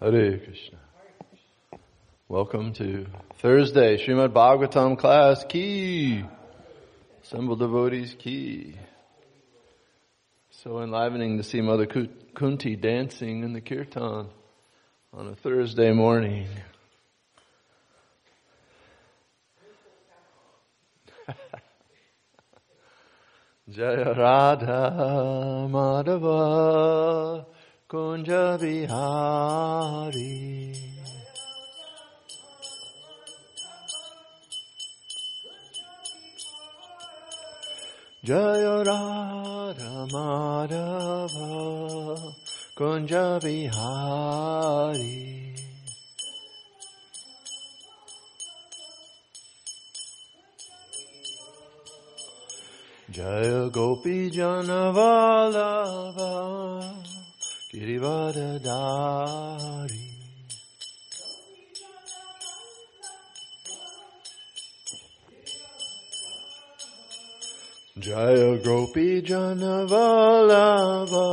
Hare Krishna. Welcome to Thursday, Srimad Bhagavatam class, Key. Assembled devotees, Key. So enlivening to see Mother Kunti dancing in the kirtan on a Thursday morning. Jaya Radha Madhava Kunja Bihari. Jaya Radha Madhava Kunja Bihari. Jaya Gopi Girivadadari Jaya Gopi Janavalava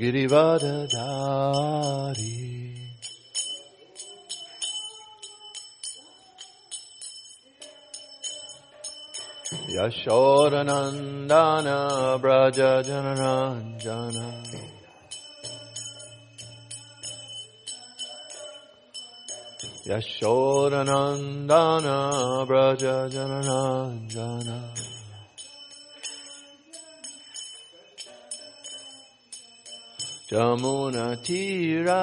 Girivadadari Yashodanandana Braja Janaranjana Yashodanandana Braja Janaranjana Jamuna Tira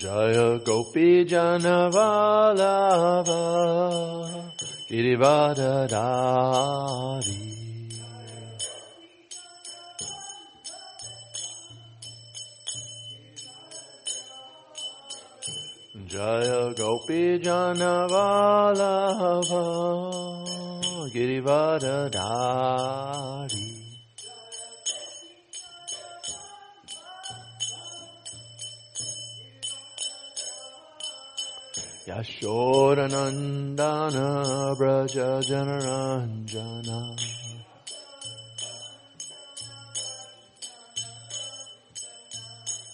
Jaya Gopi Janavalava Girivadadari Jaya Gopi Janavalava Girivadadari Yashodanandana Braja Janaranjana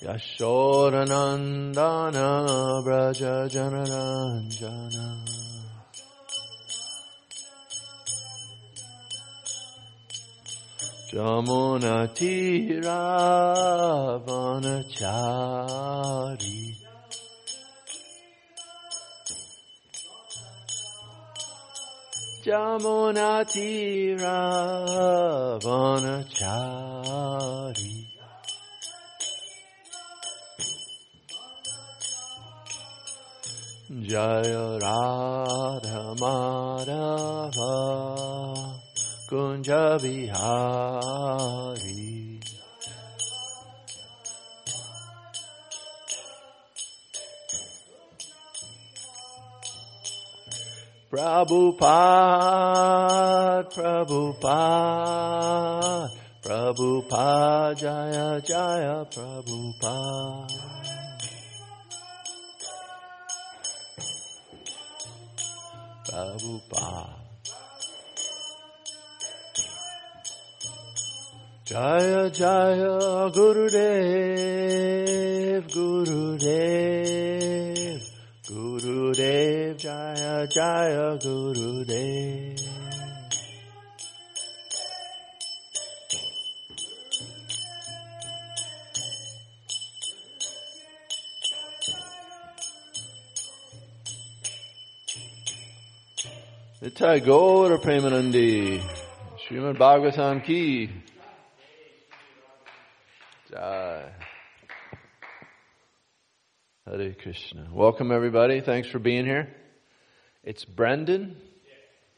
Yashodanandana Braja Janaranjana Jamuna Tira Jamuna Tira Vanachari Jaya Radha Madhava Kunja Prabhupada, Prabhupada, Prabhupada, Jaya Jaya Prabhupada. Prabhupada. Jaya Jaya Gurudev, Gurudev, Gurudev, Jaya Jaya Gurudev. Nitai Gaura Premanandi, Srimad Bhagavatam ki. Jai. Hare Krishna. Welcome everybody. Thanks for being here. It's Brendan.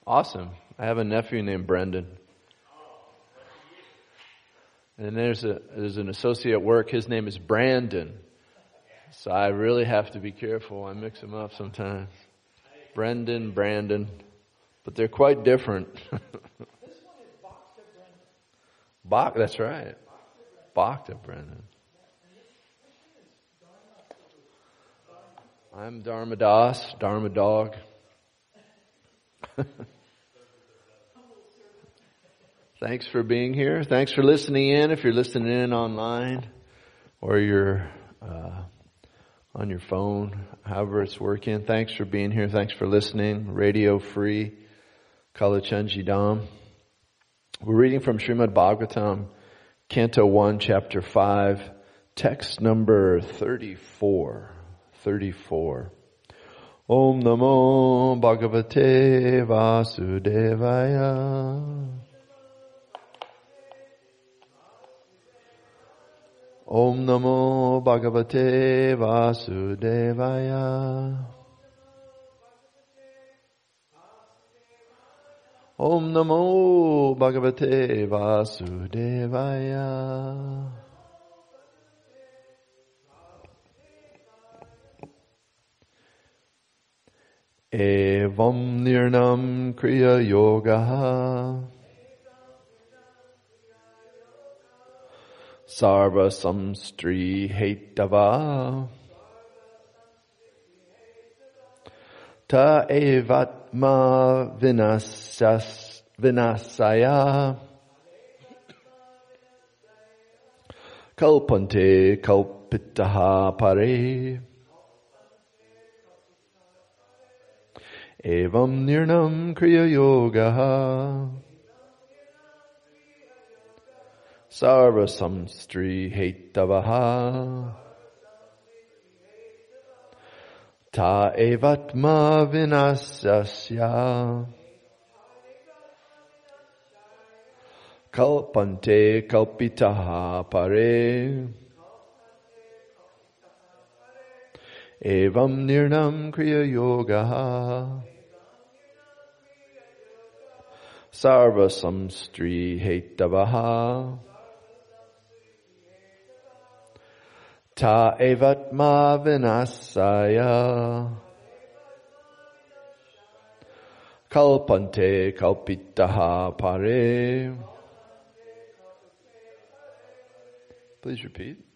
Awesome. I have a nephew named Brendan. And there's a there's an associate at work. His name is Brandon. So I really have to be careful. I mix them up sometimes. Brendan, Brandon, but they're quite different. Bach, that's right. Bhakta Brendan. I'm Dharma Das, Dharma Dog. Thanks for being here. Thanks for listening in. If you're listening in online or you're uh, on your phone, however it's working, thanks for being here. Thanks for listening. Radio free, Kalachandji Dham. We're reading from Srimad Bhagavatam, Canto 1, Chapter 5, text number 34. 34. Om Namo Bhagavate Vasudevaya. Om Namo Bhagavate Vasudevaya. Om Namo Bhagavate Vasudevaya. Evam Nirnam Kriya Yoga. Sarva Samstri Hetava. Ta evatma vinasas, vinasaya. Kalpante kalpitaha pare. Evam nirnam kriya yoga. Sarva samstri hetavaha. Ta evatma vinasasya. Kalpante kalpitaha pare. Evam nirnam kriya yoga. Sarva samstri hetavaha. Ta evatma vinasaya. Kalpante kalpitaha pare. Please repeat.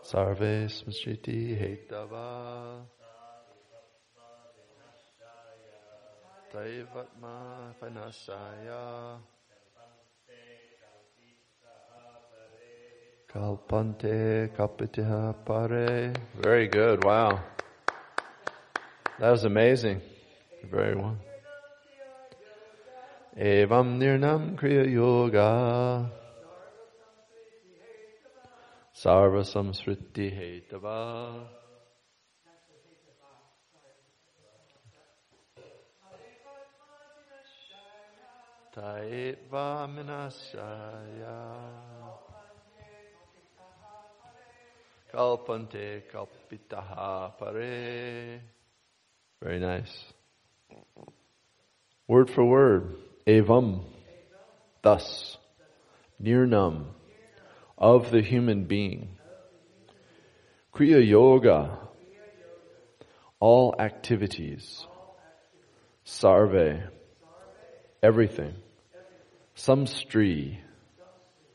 Sarve smriti hetava. Panasaya. Kalpante pare. Very good. Wow. That was amazing. Very well. Evam nirnam kriya yoga. Sarva samsriti hetava. Taitva minasaya. Kalpante kalpitaha pare. Very nice. Word for word. Evam. Thus. Nirnam. Of the human being. Kriya Yoga. All activities. Sarve. Everything. Samstri.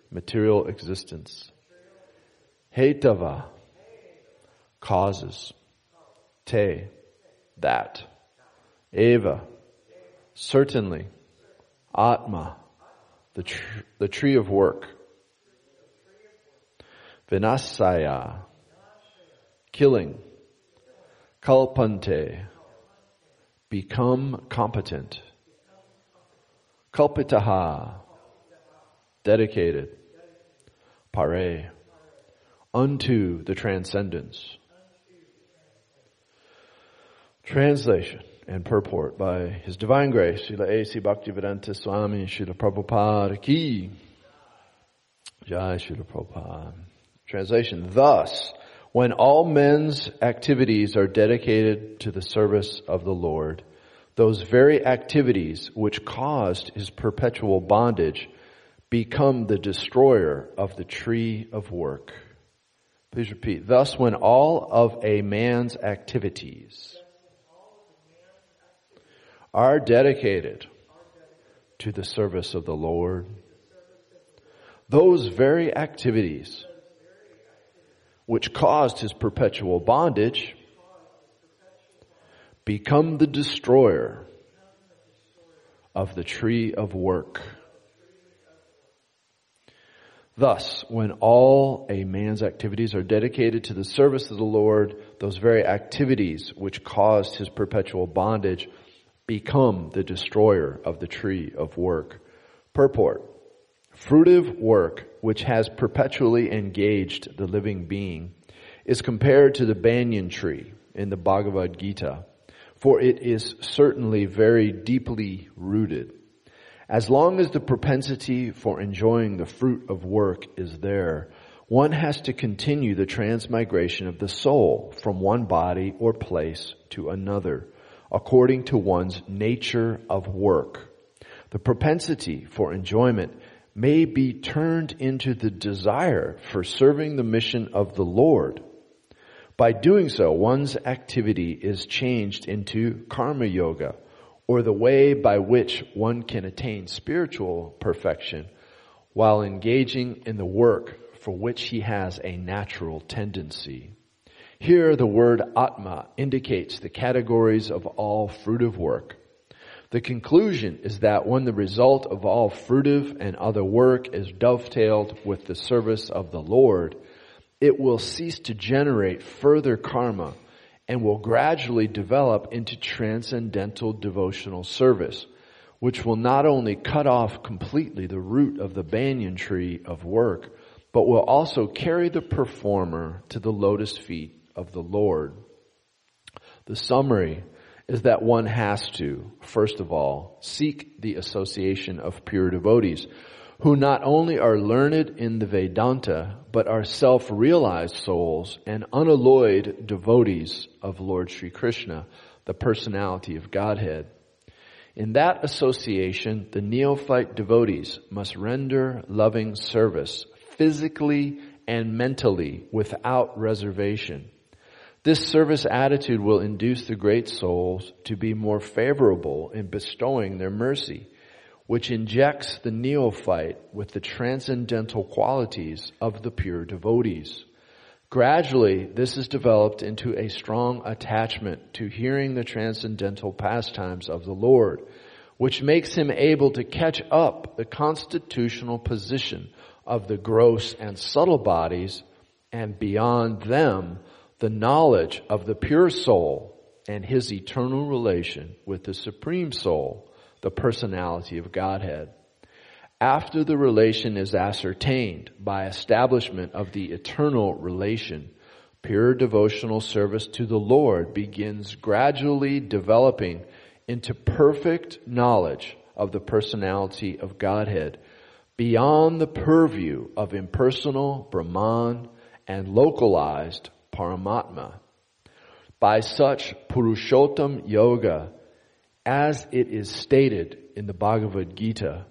Material existence. Hetava. Causes. Te that. Eva, certainly. Atma, the, tr- the tree of work. Vinasaya, killing. Kalpante, become competent. Kalpitaha, dedicated. Pare, unto the transcendence. Translation and purport by His Divine Grace, Srila A.C. Bhaktivedanta Swami, Srila Prabhupada Ki. Jai Srila Prabhupada. Translation, thus, when all men's activities are dedicated to the service of the Lord, those very activities which caused his perpetual bondage become the destroyer of the tree of work. Please repeat. Thus, when all of a man's activities are dedicated to the service of the Lord, those very activities which caused his perpetual bondage, become the destroyer of the tree of work. Thus, when all a man's activities are dedicated to the service of the Lord, those very activities which caused his perpetual bondage become the destroyer of the tree of work. Purport. Fruitive work, which has perpetually engaged the living being, is compared to the banyan tree in the Bhagavad Gita, for it is certainly very deeply rooted. As long as the propensity for enjoying the fruit of work is there, one has to continue the transmigration of the soul from one body or place to another, according to one's nature of work. The propensity for enjoyment may be turned into the desire for serving the mission of the Lord. By doing so, one's activity is changed into karma yoga, or the way by which one can attain spiritual perfection while engaging in the work for which he has a natural tendency. Here the word Atma indicates the categories of all fruitive work. The conclusion is that when the result of all fruitive and other work is dovetailed with the service of the Lord, it will cease to generate further karma and will gradually develop into transcendental devotional service, which will not only cut off completely the root of the banyan tree of work, but will also carry the performer to the lotus feet of the Lord. The summary is that one has to, first of all, seek the association of pure devotees who not only are learned in the Vedanta, but are self-realized souls and unalloyed devotees of Lord Sri Krishna, the personality of Godhead. In that association, the neophyte devotees must render loving service physically and mentally without reservation. This service attitude will induce the great souls to be more favorable in bestowing their mercy, which injects the neophyte with the transcendental qualities of the pure devotees. Gradually, this is developed into a strong attachment to hearing the transcendental pastimes of the Lord, which makes him able to catch up the constitutional position of the gross and subtle bodies and beyond them the knowledge of the pure soul and his eternal relation with the supreme soul, the personality of Godhead. After the relation is ascertained by establishment of the eternal relation, pure devotional service to the Lord begins gradually developing into perfect knowledge of the personality of Godhead beyond the purview of impersonal Brahman and localized Paramatma. By such Purushottam Yoga, as it is stated in the Bhagavad Gita,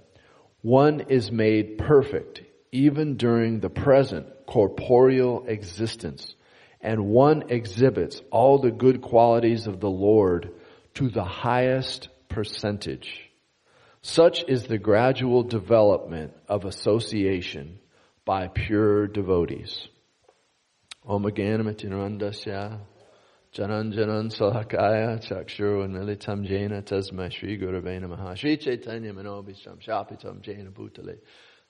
one is made perfect even during the present corporeal existence, and one exhibits all the good qualities of the Lord to the highest percentage. Such is the gradual development of association by pure devotees. Om Jnanamatiranandasya Jananjanan Salakaya Chakshurvanilitam Jena Tasma Shri Gurave Namaha Shri Chaitanya Manobisham Shapitam Jena Bhutale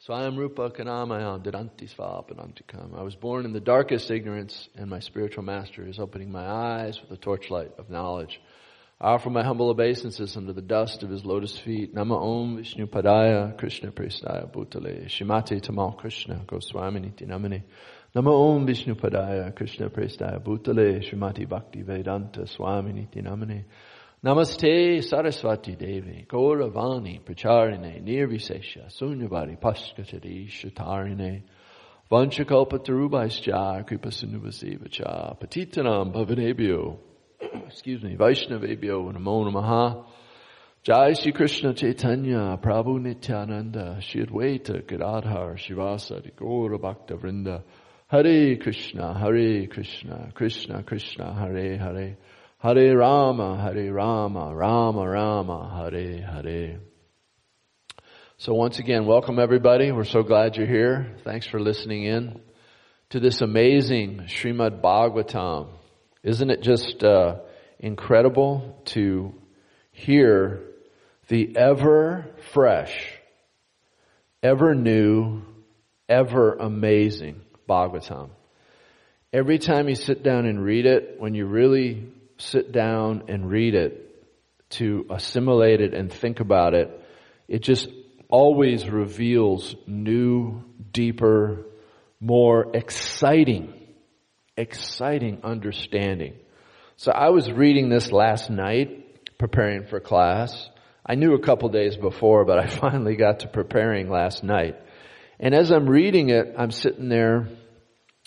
So I am Rupa Kanamayan Didanti Svapanantikam. I was born in the darkest ignorance, and my spiritual master is opening my eyes with the torchlight of knowledge. I offer my humble obeisances under the dust of his lotus feet. Nama Om Vishnu Padaya Krishna Prestaya Bhutale Shimati Tamal Krishna Goswami Niti Namani. Nama Om Vishnu Padaya Krishna Prestaya Bhutale Shrimati Bhakti Vedanta Swami Niti Namani. Namaste Saraswati Devi Gauravani Pracharine Nirvisesha Sunyabari Paskachari Shatarine Vanchakalpatarubaischa Kripasinuvasivacha Patitanam Bhavanebhyo Excuse me, Vaishnavebhyo Namo Namaha Jai Shri Krishna Chaitanya Prabhu Nityananda Shri Advaita Gadadhar Shivasati Gaura Bhakta Vrinda Hare Krishna Hare Krishna Krishna Krishna Hare Hare Hare Rama, Hare Rama, Rama Rama, Hare Hare. So once again, welcome everybody. We're so glad you're here. Thanks for listening in to this amazing Srimad Bhagavatam. Isn't it just uh, incredible to hear the ever fresh, ever new, ever amazing Bhagavatam? Every time you sit down and read it, when you really sit down and read it, to assimilate it and think about it, it just always reveals new, deeper, more exciting, exciting understanding. So I was reading this last night, preparing for class. I knew a couple days before, but I finally got to preparing last night. And as I'm reading it, I'm sitting there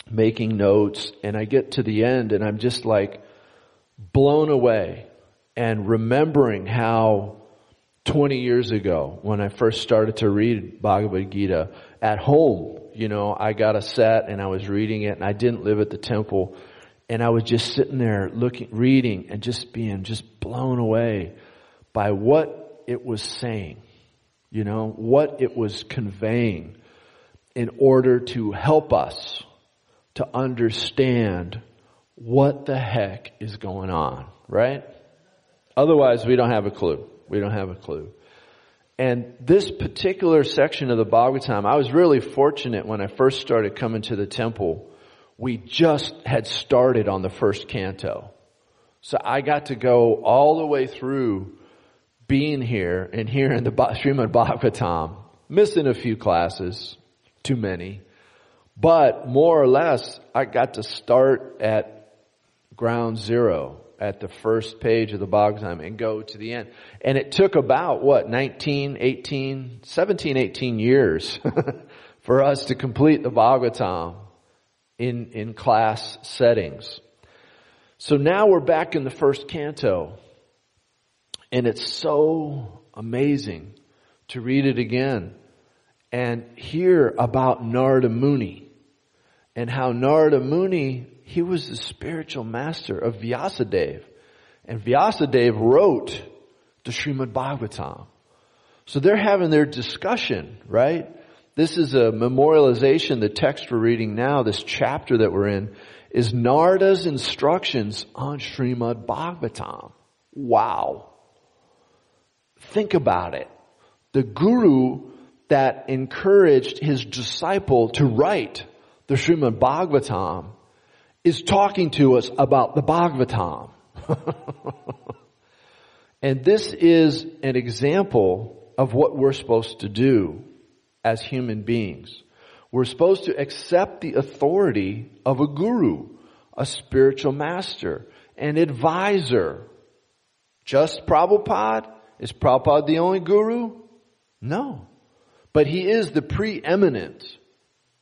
making notes and I get to the end and I'm just like, blown away and remembering how 20 years ago when I first started to read Bhagavad Gita at home, you know, I got a set and I was reading it and I didn't live at the temple and I was just sitting there looking, reading and just being just blown away by what it was saying, you know, what it was conveying in order to help us to understand what the heck is going on, right? Otherwise, we don't have a clue. We don't have a clue. And this particular section of the Bhagavatam, I was really fortunate when I first started coming to the temple. We just had started on the first canto. So I got to go all the way through being here and hearing the Srimad Bhagavatam, missing a few classes, too many. But more or less, I got to start at ground zero at the first page of the Bhagavatam and go to the end. And it took about, what, 19, 18, 17, 18 years for us to complete the Bhagavatam in, in class settings. So now we're back in the first canto. And it's so amazing to read it again and hear about Narada Muni and how Narada Muni he was the spiritual master of Vyasadeva. And Vyasadeva wrote the Srimad Bhagavatam. So they're having their discussion, right? This is a memorialization, the text we're reading now, this chapter that we're in, is Narada's instructions on Srimad Bhagavatam. Wow. Think about it. The guru that encouraged his disciple to write the Srimad Bhagavatam is talking to us about the Bhagavatam. and this is an example of what we're supposed to do as human beings. We're supposed to accept the authority of a guru, a spiritual master, an advisor. Just Prabhupada? Is Prabhupada the only guru? No. But he is the preeminent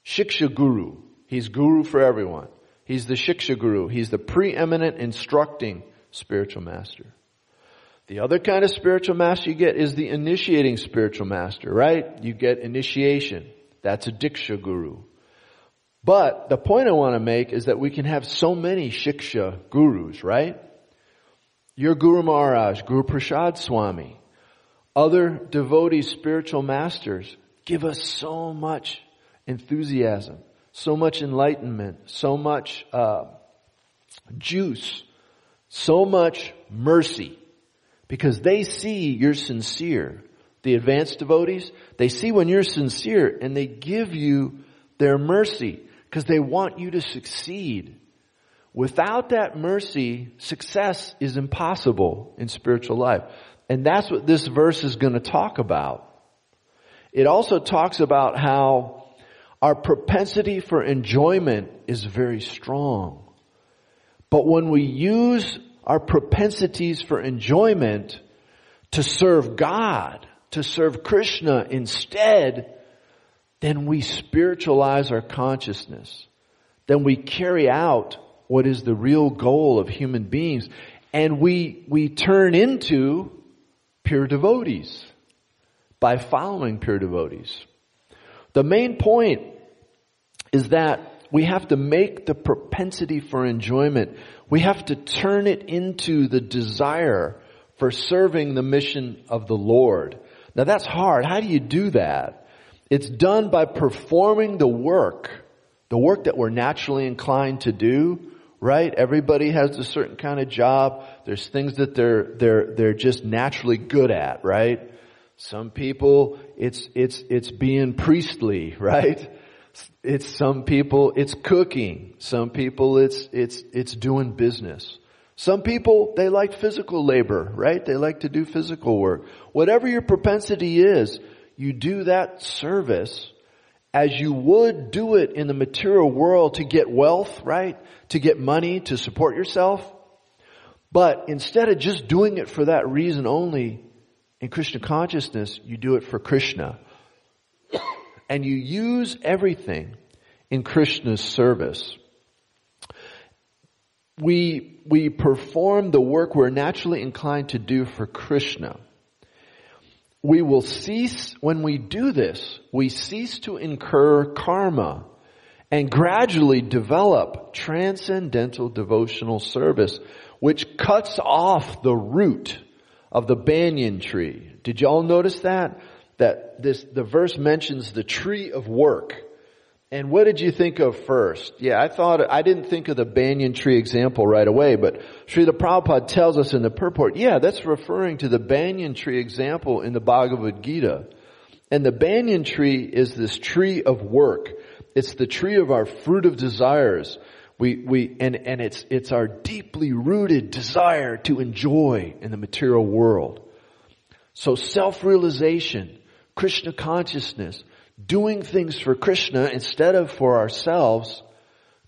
Shiksha guru. He's guru for everyone. He's the Shiksha Guru. He's the preeminent instructing spiritual master. The other kind of spiritual master you get is the initiating spiritual master, right? You get initiation. That's a Diksha Guru. But the point I want to make is that we can have so many Shiksha Gurus, right? Your Guru Maharaj, Guru Prasad Swami, other devotee spiritual masters give us so much enthusiasm so much enlightenment, so much uh, juice, so much mercy, because they see you're sincere. the advanced devotees, they see when you're sincere and they give you their mercy because they want you to succeed. Without that mercy, success is impossible in spiritual life. And that's what this verse is going to talk about. It also talks about how our propensity for enjoyment is very strong. But when we use our propensities for enjoyment to serve God, to serve Krishna instead, then we spiritualize our consciousness. Then we carry out what is the real goal of human beings. And we, we turn into pure devotees by following pure devotees. The main point is that we have to make the propensity for enjoyment. We have to turn it into the desire for serving the mission of the Lord. Now that's hard. How do you do that? It's done by performing the work, the work that we're naturally inclined to do, right? Everybody has a certain kind of job. There's things that they're, they're, they're just naturally good at, right? Some people, it's, it's, it's being priestly, right? It's some people, it's cooking. Some people, it's, it's, it's doing business. Some people, they like physical labor, right? They like to do physical work. Whatever your propensity is, you do that service as you would do it in the material world to get wealth, right? To get money, to support yourself. But instead of just doing it for that reason only, in Krishna consciousness, you do it for Krishna. and you use everything in Krishna's service. We, we perform the work we're naturally inclined to do for Krishna we will cease, when we do this, we cease to incur karma and gradually develop transcendental devotional service, which cuts off the root of the banyan tree. Did y'all notice that? That this, the verse mentions the tree of work. And what did you think of first? Yeah, I thought, I didn't think of the banyan tree example right away, but Srila Prabhupada tells us in the purport, yeah, that's referring to the banyan tree example in the Bhagavad Gita. And the banyan tree is this tree of work. It's the tree of our fruit of desires. We, we, and, and it's, it's our deeply rooted desire to enjoy in the material world. So self-realization, Krishna consciousness, doing things for Krishna instead of for ourselves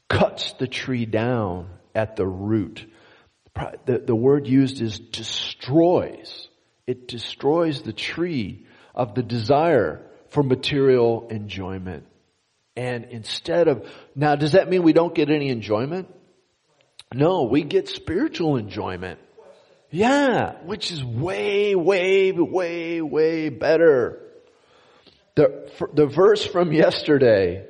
cuts the tree down at the root. The, the word used is destroys. It destroys the tree of the desire for material enjoyment. And instead of, now does that mean we don't get any enjoyment? No, we get spiritual enjoyment. Yeah, which is way, way, way, way better. The, the verse from yesterday,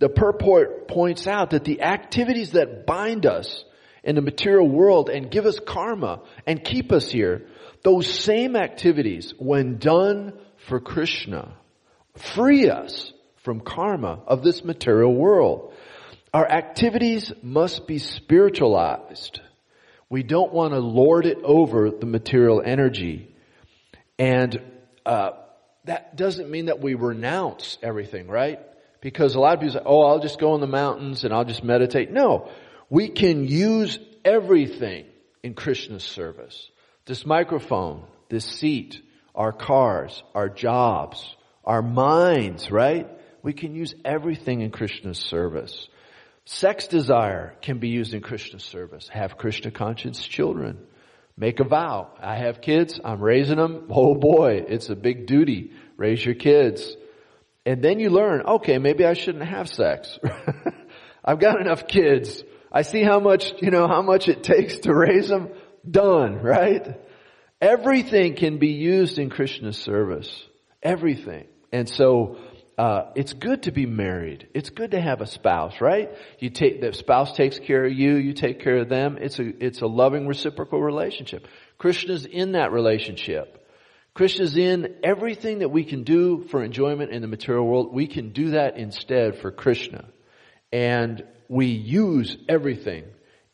the purport points out that the activities that bind us in the material world and give us karma and keep us here, those same activities, when done for Krishna, free us from karma of this material world. Our activities must be spiritualized. We don't want to lord it over the material energy. And uh, that doesn't mean that we renounce everything, right? Because a lot of people say, oh, I'll just go in the mountains and I'll just meditate. No, we can use everything in Krishna's service. This microphone, this seat, our cars, our jobs, our minds, right? We can use everything in Krishna's service. Sex desire can be used in Krishna's service. Have Krishna conscious children. Make a vow. I have kids. I'm raising them. Oh boy, it's a big duty. Raise your kids. And then you learn, okay, maybe I shouldn't have sex. I've got enough kids. I see how much, you know, how much it takes to raise them. Done, right? Everything can be used in Krishna's service. Everything. And so, uh, it's good to be married. It's good to have a spouse, right? You take the spouse takes care of you, you take care of them. It's a it's a loving reciprocal relationship. Krishna's in that relationship. Krishna's in everything that we can do for enjoyment in the material world. We can do that instead for Krishna, and we use everything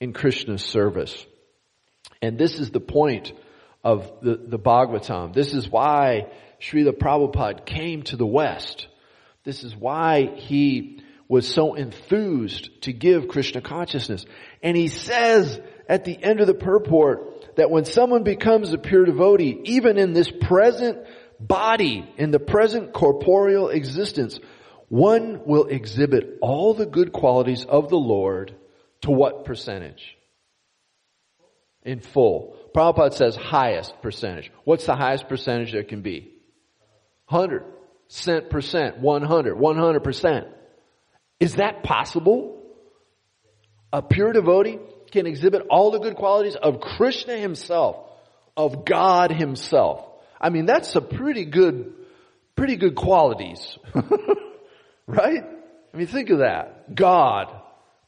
in Krishna's service. And this is the point of the, the Bhagavatam. This is why Sri Srila Prabhupada came to the West. This is why he was so enthused to give Krishna consciousness. And he says at the end of the purport that when someone becomes a pure devotee, even in this present body, in the present corporeal existence, one will exhibit all the good qualities of the Lord to what percentage? In full. Prabhupada says highest percentage. What's the highest percentage there can be? 100 percent, 100, 100%. Is that possible? A pure devotee can exhibit all the good qualities of Krishna himself, of God himself. I mean, that's a pretty good, pretty good qualities. right? I mean, think of that. God.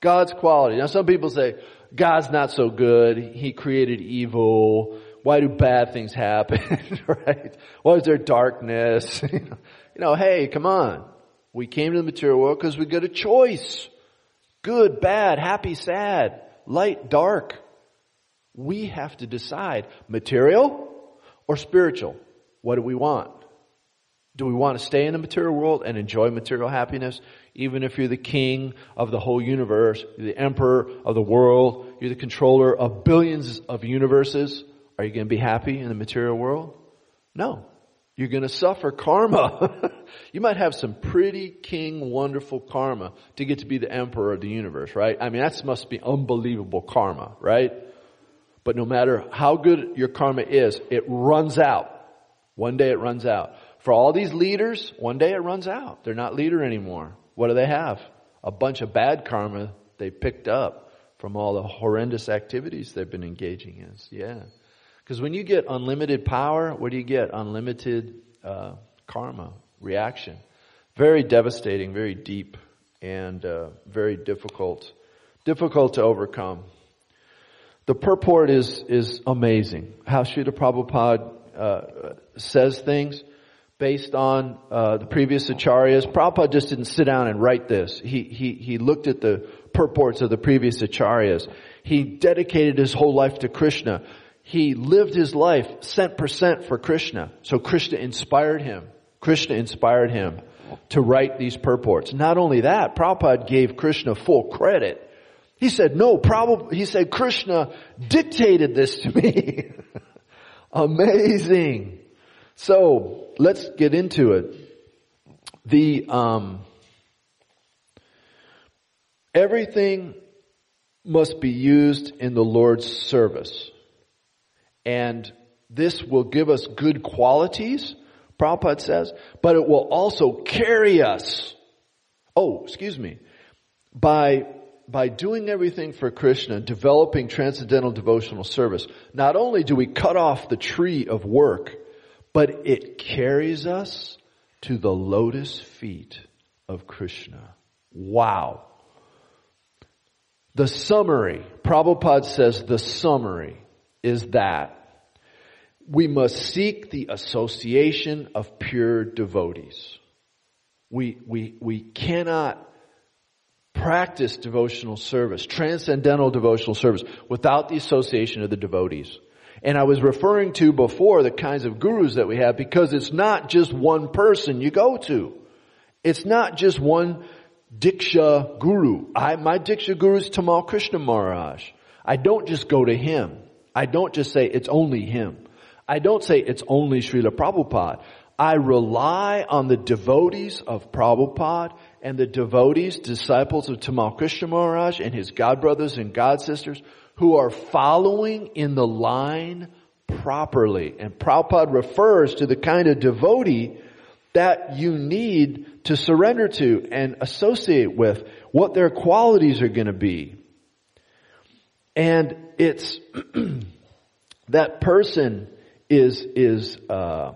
God's quality. Now some people say, God's not so good. He created evil. Why do bad things happen? right? Why is there darkness? you know, hey, come on. We came to the material world because we get a choice. Good, bad, happy, sad, light, dark. We have to decide material or spiritual. What do we want? Do we want to stay in the material world and enjoy material happiness? Even if you're the king of the whole universe, you're the emperor of the world, you're the controller of billions of universes, are you going to be happy in the material world? No. You're going to suffer karma. you might have some pretty king wonderful karma to get to be the emperor of the universe, right? I mean, that must be unbelievable karma, right? But no matter how good your karma is, it runs out. One day it runs out. For all these leaders, one day it runs out. They're not leader anymore. What do they have? A bunch of bad karma they picked up from all the horrendous activities they've been engaging in. Yeah. Because when you get unlimited power, what do you get? Unlimited uh, karma, reaction. Very devastating, very deep, and uh, very difficult, difficult to overcome. The purport is is amazing. How Srila Prabhupada uh, says things based on uh, the previous acharyas. Prabhupada just didn't sit down and write this. He he he looked at the purports of the previous acharyas. He dedicated his whole life to Krishna he lived his life cent percent for Krishna. So Krishna inspired him. Krishna inspired him to write these purports. Not only that, Prabhupada gave Krishna full credit. He said, no, probably, he said, Krishna dictated this to me. Amazing. So, let's get into it. The, um, everything must be used in the Lord's service. And this will give us good qualities, Prabhupada says, but it will also carry us. Oh, excuse me. By, by doing everything for Krishna, developing transcendental devotional service, not only do we cut off the tree of work, but it carries us to the lotus feet of Krishna. Wow. The summary, Prabhupada says the summary is that we must seek the association of pure devotees. We, we, we cannot practice devotional service, transcendental devotional service, without the association of the devotees. And I was referring to before the kinds of gurus that we have because it's not just one person you go to. It's not just one Diksha guru. I, my Diksha guru is Tamal Krishna Maharaj. I don't just go to him. I don't just say it's only him. I don't say it's only Srila Prabhupada. I rely on the devotees of Prabhupada and the devotees, disciples of Tamal Krishna Maharaj and his God brothers and God sisters who are following in the line properly. And Prabhupada refers to the kind of devotee that you need to surrender to and associate with, what their qualities are going to be. And it's that person is is uh,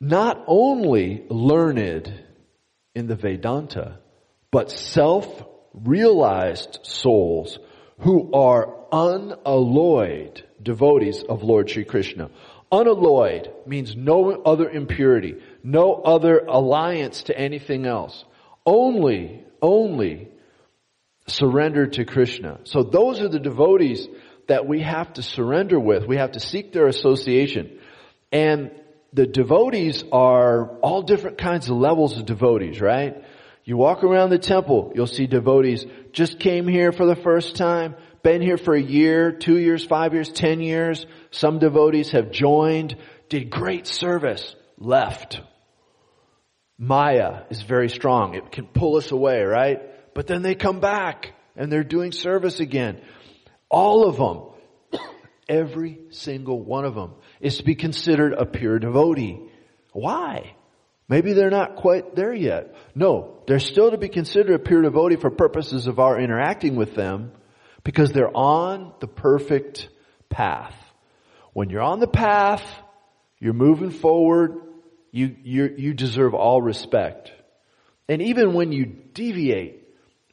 not only learned in the Vedanta, but self-realized souls who are unalloyed devotees of Lord Sri Krishna. Unalloyed means no other impurity, no other alliance to anything else. Only, only surrendered to Krishna. So those are the devotees that we have to surrender with. We have to seek their association. And the devotees are all different kinds of levels of devotees, right? You walk around the temple, you'll see devotees just came here for the first time, been here for a year, two years, five years, ten years. Some devotees have joined, did great service, left. Maya is very strong. It can pull us away, right? But then they come back and they're doing service again. All of them, every single one of them is to be considered a pure devotee. Why? Maybe they're not quite there yet. No, they're still to be considered a pure devotee for purposes of our interacting with them because they're on the perfect path. When you're on the path, you're moving forward, you, you, you deserve all respect. And even when you deviate,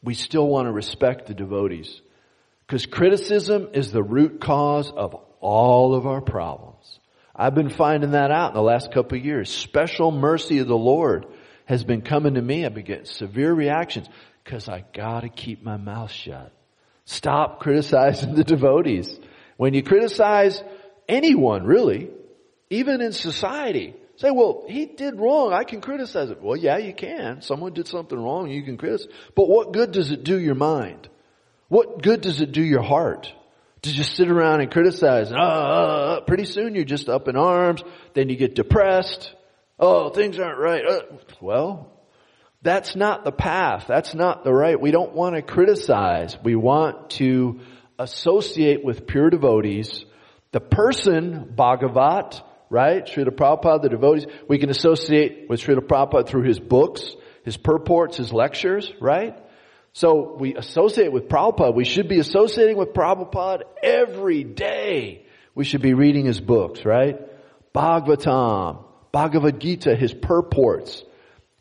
we still want to respect the devotees. Because criticism is the root cause of all of our problems. I've been finding that out in the last couple of years. Special mercy of the Lord has been coming to me. I've been getting severe reactions because I gotta keep my mouth shut. Stop criticizing the devotees. When you criticize anyone, really, even in society, say, well, he did wrong. I can criticize it. Well, yeah, you can. Someone did something wrong. You can criticize. But what good does it do your mind? What good does it do your heart? To just sit around and criticize. Uh, uh, uh, pretty soon you're just up in arms. Then you get depressed. Oh, things aren't right. Uh, well, that's not the path. That's not the right. We don't want to criticize. We want to associate with pure devotees. The person, Bhagavat, right? Srila Prabhupada, the devotees, we can associate with Srila Prabhupada through his books, his purports, his lectures, right? So we associate with Prabhupada. We should be associating with Prabhupada every day. We should be reading his books, right? Bhagavatam, Bhagavad Gita, his purports,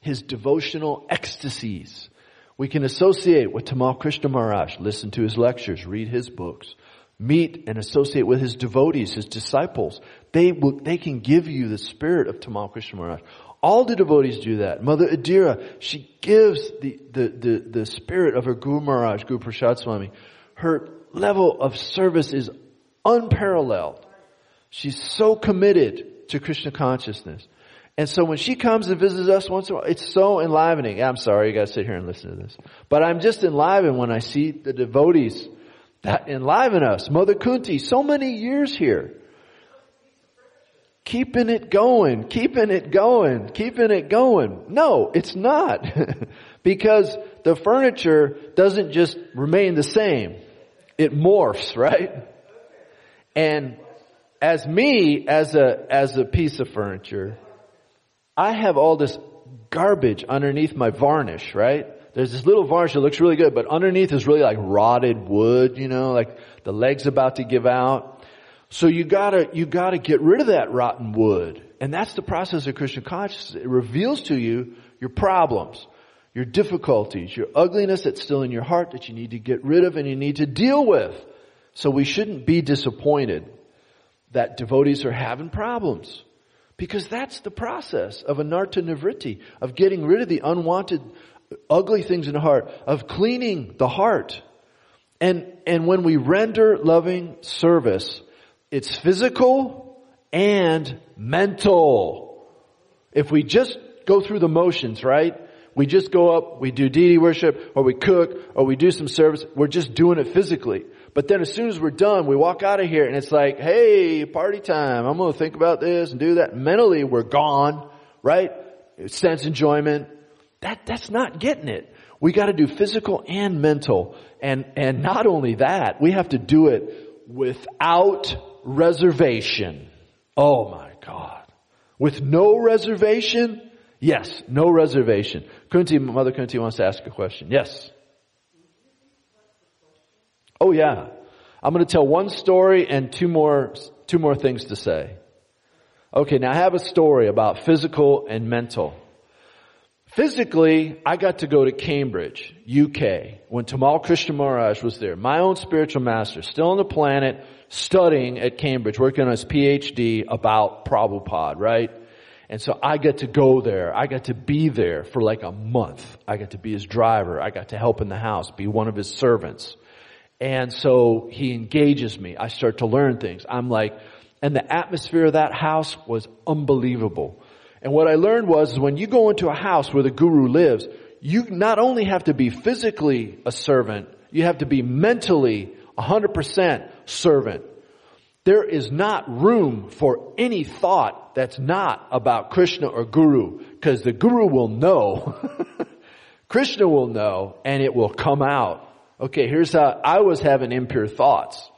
his devotional ecstasies. We can associate with Tamal Krishna Maharaj, listen to his lectures, read his books, meet and associate with his devotees, his disciples. They will, they can give you the spirit of Tamal Krishna Maharaj. All the devotees do that. Mother Adira, she gives the, the, the, the spirit of her Guru Maharaj, Guru Prasad Swami. Her level of service is unparalleled. She's so committed to Krishna consciousness. And so when she comes and visits us once in a while, it's so enlivening. I'm sorry, you gotta sit here and listen to this. But I'm just enlivened when I see the devotees that enliven us. Mother Kunti, so many years here keeping it going, keeping it going, keeping it going. No, it's not. because the furniture doesn't just remain the same. It morphs, right? And as me, as a, as a piece of furniture, I have all this garbage underneath my varnish, right? There's this little varnish that looks really good, but underneath is really like rotted wood, you know, like the leg's about to give out. So you gotta, you gotta get rid of that rotten wood. And that's the process of Krishna consciousness. It reveals to you your problems, your difficulties, your ugliness that's still in your heart that you need to get rid of and you need to deal with. So we shouldn't be disappointed that devotees are having problems. Because that's the process of anartha nivritti, of getting rid of the unwanted, ugly things in the heart, of cleaning the heart. And, and when we render loving service, it's physical and mental. If we just go through the motions, right? We just go up, we do deity worship, or we cook, or we do some service, we're just doing it physically. But then as soon as we're done, we walk out of here and it's like, hey, party time, I'm gonna think about this and do that. Mentally, we're gone, right? Sense enjoyment. That, that's not getting it. We gotta do physical and mental. And, and not only that, we have to do it without reservation. Oh my God. With no reservation? Yes, no reservation. Kunti, Mother Kunti wants to ask a question. Yes. Oh yeah. I'm going to tell one story and two more, two more things to say. Okay, now I have a story about physical and mental. Physically, I got to go to Cambridge, UK, when Tamal Krishna Maharaj was there. My own spiritual master, still on the planet, studying at Cambridge, working on his PhD about Prabhupada, right? And so I get to go there. I got to be there for like a month. I got to be his driver. I got to help in the house, be one of his servants. And so he engages me. I start to learn things. I'm like And the atmosphere of that house was unbelievable. And what I learned was when you go into a house where the guru lives, you not only have to be physically a servant, you have to be mentally 100% servant. There is not room for any thought that's not about Krishna or Guru, because the Guru will know. Krishna will know, and it will come out. Okay, here's how I was having impure thoughts.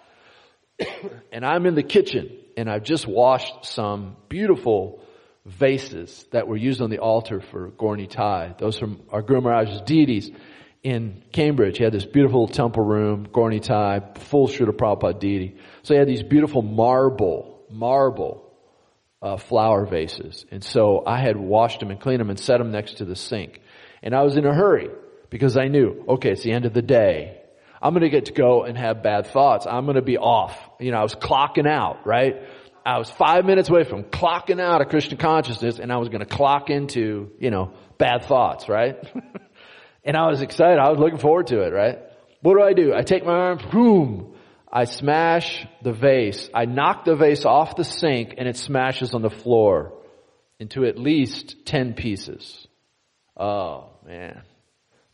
and I'm in the kitchen, and I've just washed some beautiful vases that were used on the altar for Gaur Nitai. Those from our Guru Maharaj's deities in Cambridge. He had this beautiful temple room, Gaur Nitai, full Srila Prabhupada deity. So he had these beautiful marble, marble uh, flower vases. And so I had washed them and cleaned them and set them next to the sink. And I was in a hurry because I knew, okay, it's the end of the day. I'm going to get to go and have bad thoughts. I'm going to be off. You know, I was clocking out, right? I was five minutes away from clocking out of Krishna consciousness and I was going to clock into, you know, bad thoughts, right? and I was excited. I was looking forward to it, right? What do I do? I take my arm, boom, I smash the vase. I knock the vase off the sink and it smashes on the floor into at least 10 pieces. Oh man.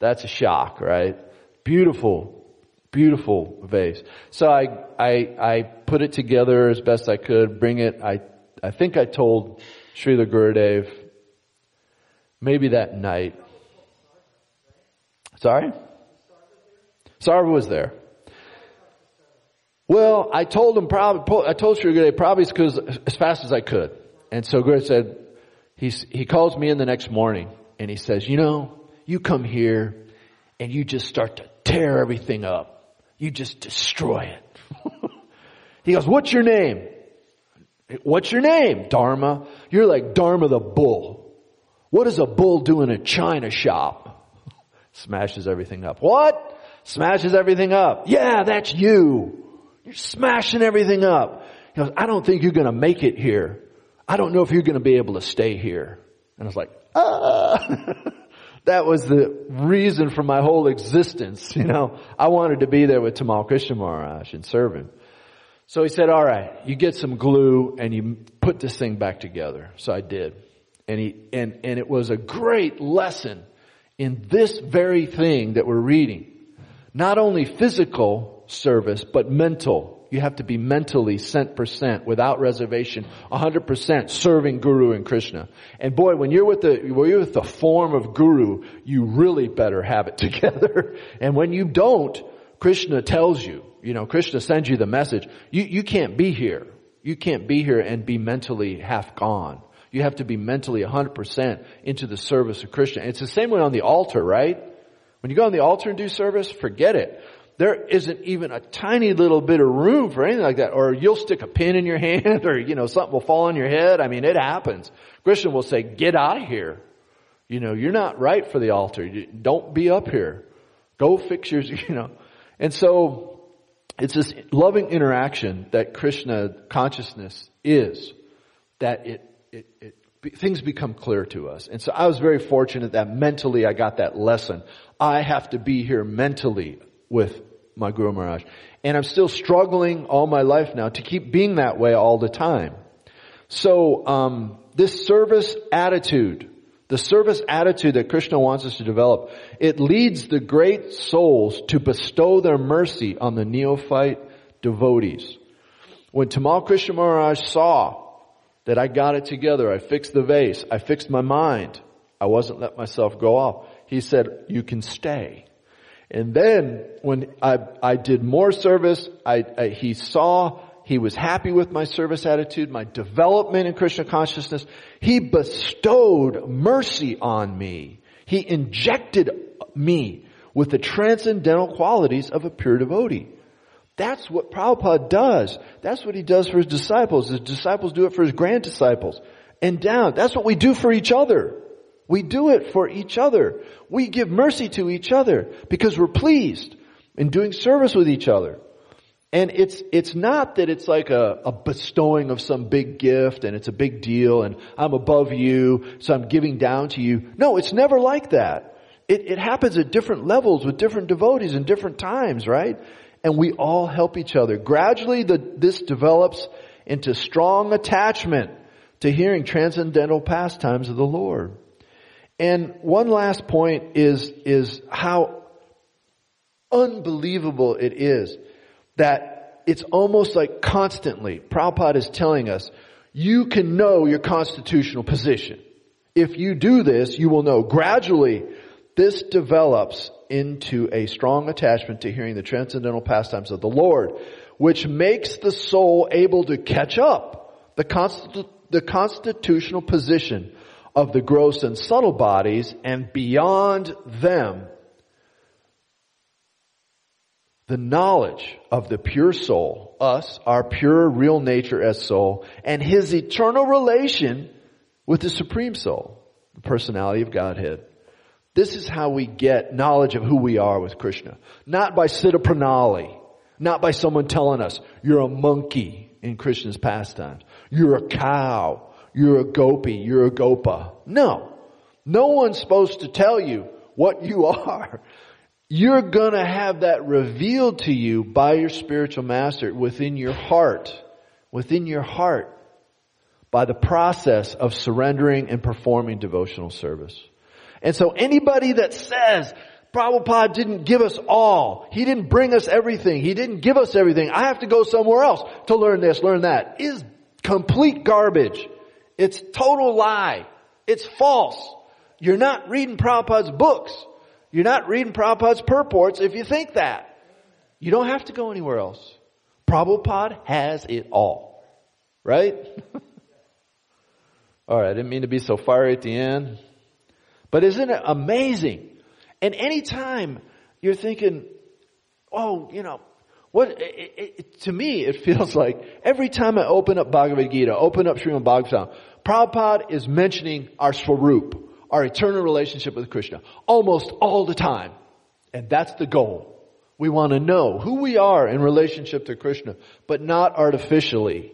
That's a shock, right? Beautiful, Beautiful vase. So I, I, I put it together as best I could, bring it. I, I think I told Srila Gurudev maybe that night. Sorry? Sarva was there. Well, I told him probably, I told Sri Gurudev probably because as fast as I could. And so Gurudev said, he's, he calls me in the next morning and he says, you know, you come here and you just start to tear everything up you just destroy it. He goes, what's your name? What's your name? Dharma. You're like Dharma the bull. What does a bull do in a china shop? Smashes everything up. What? Smashes everything up. Yeah, that's you. You're smashing everything up. He goes, I don't think you're going to make it here. I don't know if you're going to be able to stay here. And I was like, ah. that was the reason for my whole existence. You know, I wanted to be there with Tamal Krishna Maharaj and serve him. So he said, all right, you get some glue and you put this thing back together. So I did. And he, and, and it was a great lesson in this very thing that we're reading. Not only physical service, but mental you have to be mentally cent percent without reservation, 100% serving Guru and Krishna. And boy, when you're with the, when you're with the form of Guru, you really better have it together. and when you don't, Krishna tells you, you know, Krishna sends you the message, you, you can't be here. You can't be here and be mentally half gone. You have to be mentally 100% into the service of Krishna. It's the same way on the altar, right? When you go on the altar and do service, forget it there isn't even a tiny little bit of room for anything like that. Or you'll stick a pin in your hand or, you know, something will fall on your head. I mean, it happens. Krishna will say, get out of here. You know, you're not right for the altar. Don't be up here. Go fix your, you know. And so, it's this loving interaction that Krishna consciousness is, that it, it, it things become clear to us. And so I was very fortunate that mentally I got that lesson. I have to be here mentally with my Guru Maharaj. And I'm still struggling all my life now to keep being that way all the time. So, um, this service attitude, the service attitude that Krishna wants us to develop, it leads the great souls to bestow their mercy on the neophyte devotees. When Tamal Krishna Maharaj saw that I got it together, I fixed the vase, I fixed my mind, I wasn't let myself go off, he said, you can stay. And then when I, I did more service, I, I, he saw he was happy with my service attitude, my development in Krishna consciousness. He bestowed mercy on me. He injected me with the transcendental qualities of a pure devotee. That's what Prabhupada does. That's what he does for his disciples. His disciples do it for his grand disciples. And down. That's what we do for each other. We do it for each other. We give mercy to each other because we're pleased in doing service with each other. And it's, it's not that it's like a, a, bestowing of some big gift and it's a big deal and I'm above you, so I'm giving down to you. No, it's never like that. It, it happens at different levels with different devotees in different times, right? And we all help each other. Gradually the, this develops into strong attachment to hearing transcendental pastimes of the Lord. And one last point is, is how unbelievable it is that it's almost like constantly, Prabhupada is telling us, you can know your constitutional position. If you do this, you will know gradually this develops into a strong attachment to hearing the transcendental pastimes of the Lord, which makes the soul able to catch up the, constitu- the constitutional position of the gross and subtle bodies and beyond them the knowledge of the pure soul, us, our pure real nature as soul, and his eternal relation with the supreme soul, the personality of Godhead. This is how we get knowledge of who we are with Krishna. Not by Siddha Pranali. Not by someone telling us, you're a monkey in Krishna's pastimes. You're a cow. You're a gopi. You're a gopa. No. No one's supposed to tell you what you are. You're gonna have that revealed to you by your spiritual master within your heart. Within your heart. By the process of surrendering and performing devotional service. And so anybody that says, Prabhupada didn't give us all. He didn't bring us everything. He didn't give us everything. I have to go somewhere else to learn this, learn that. Is complete garbage. It's total lie. It's false. You're not reading Prabhupada's books. You're not reading Prabhupada's purports if you think that. You don't have to go anywhere else. Prabhupada has it all. Right? all right, I didn't mean to be so fiery at the end. But isn't it amazing? And anytime you're thinking, oh, you know, what, it, it, to me, it feels like every time I open up Bhagavad Gita, open up Srimad Bhagavatam, Prabhupada is mentioning our Swarup, our eternal relationship with Krishna, almost all the time. And that's the goal. We want to know who we are in relationship to Krishna, but not artificially,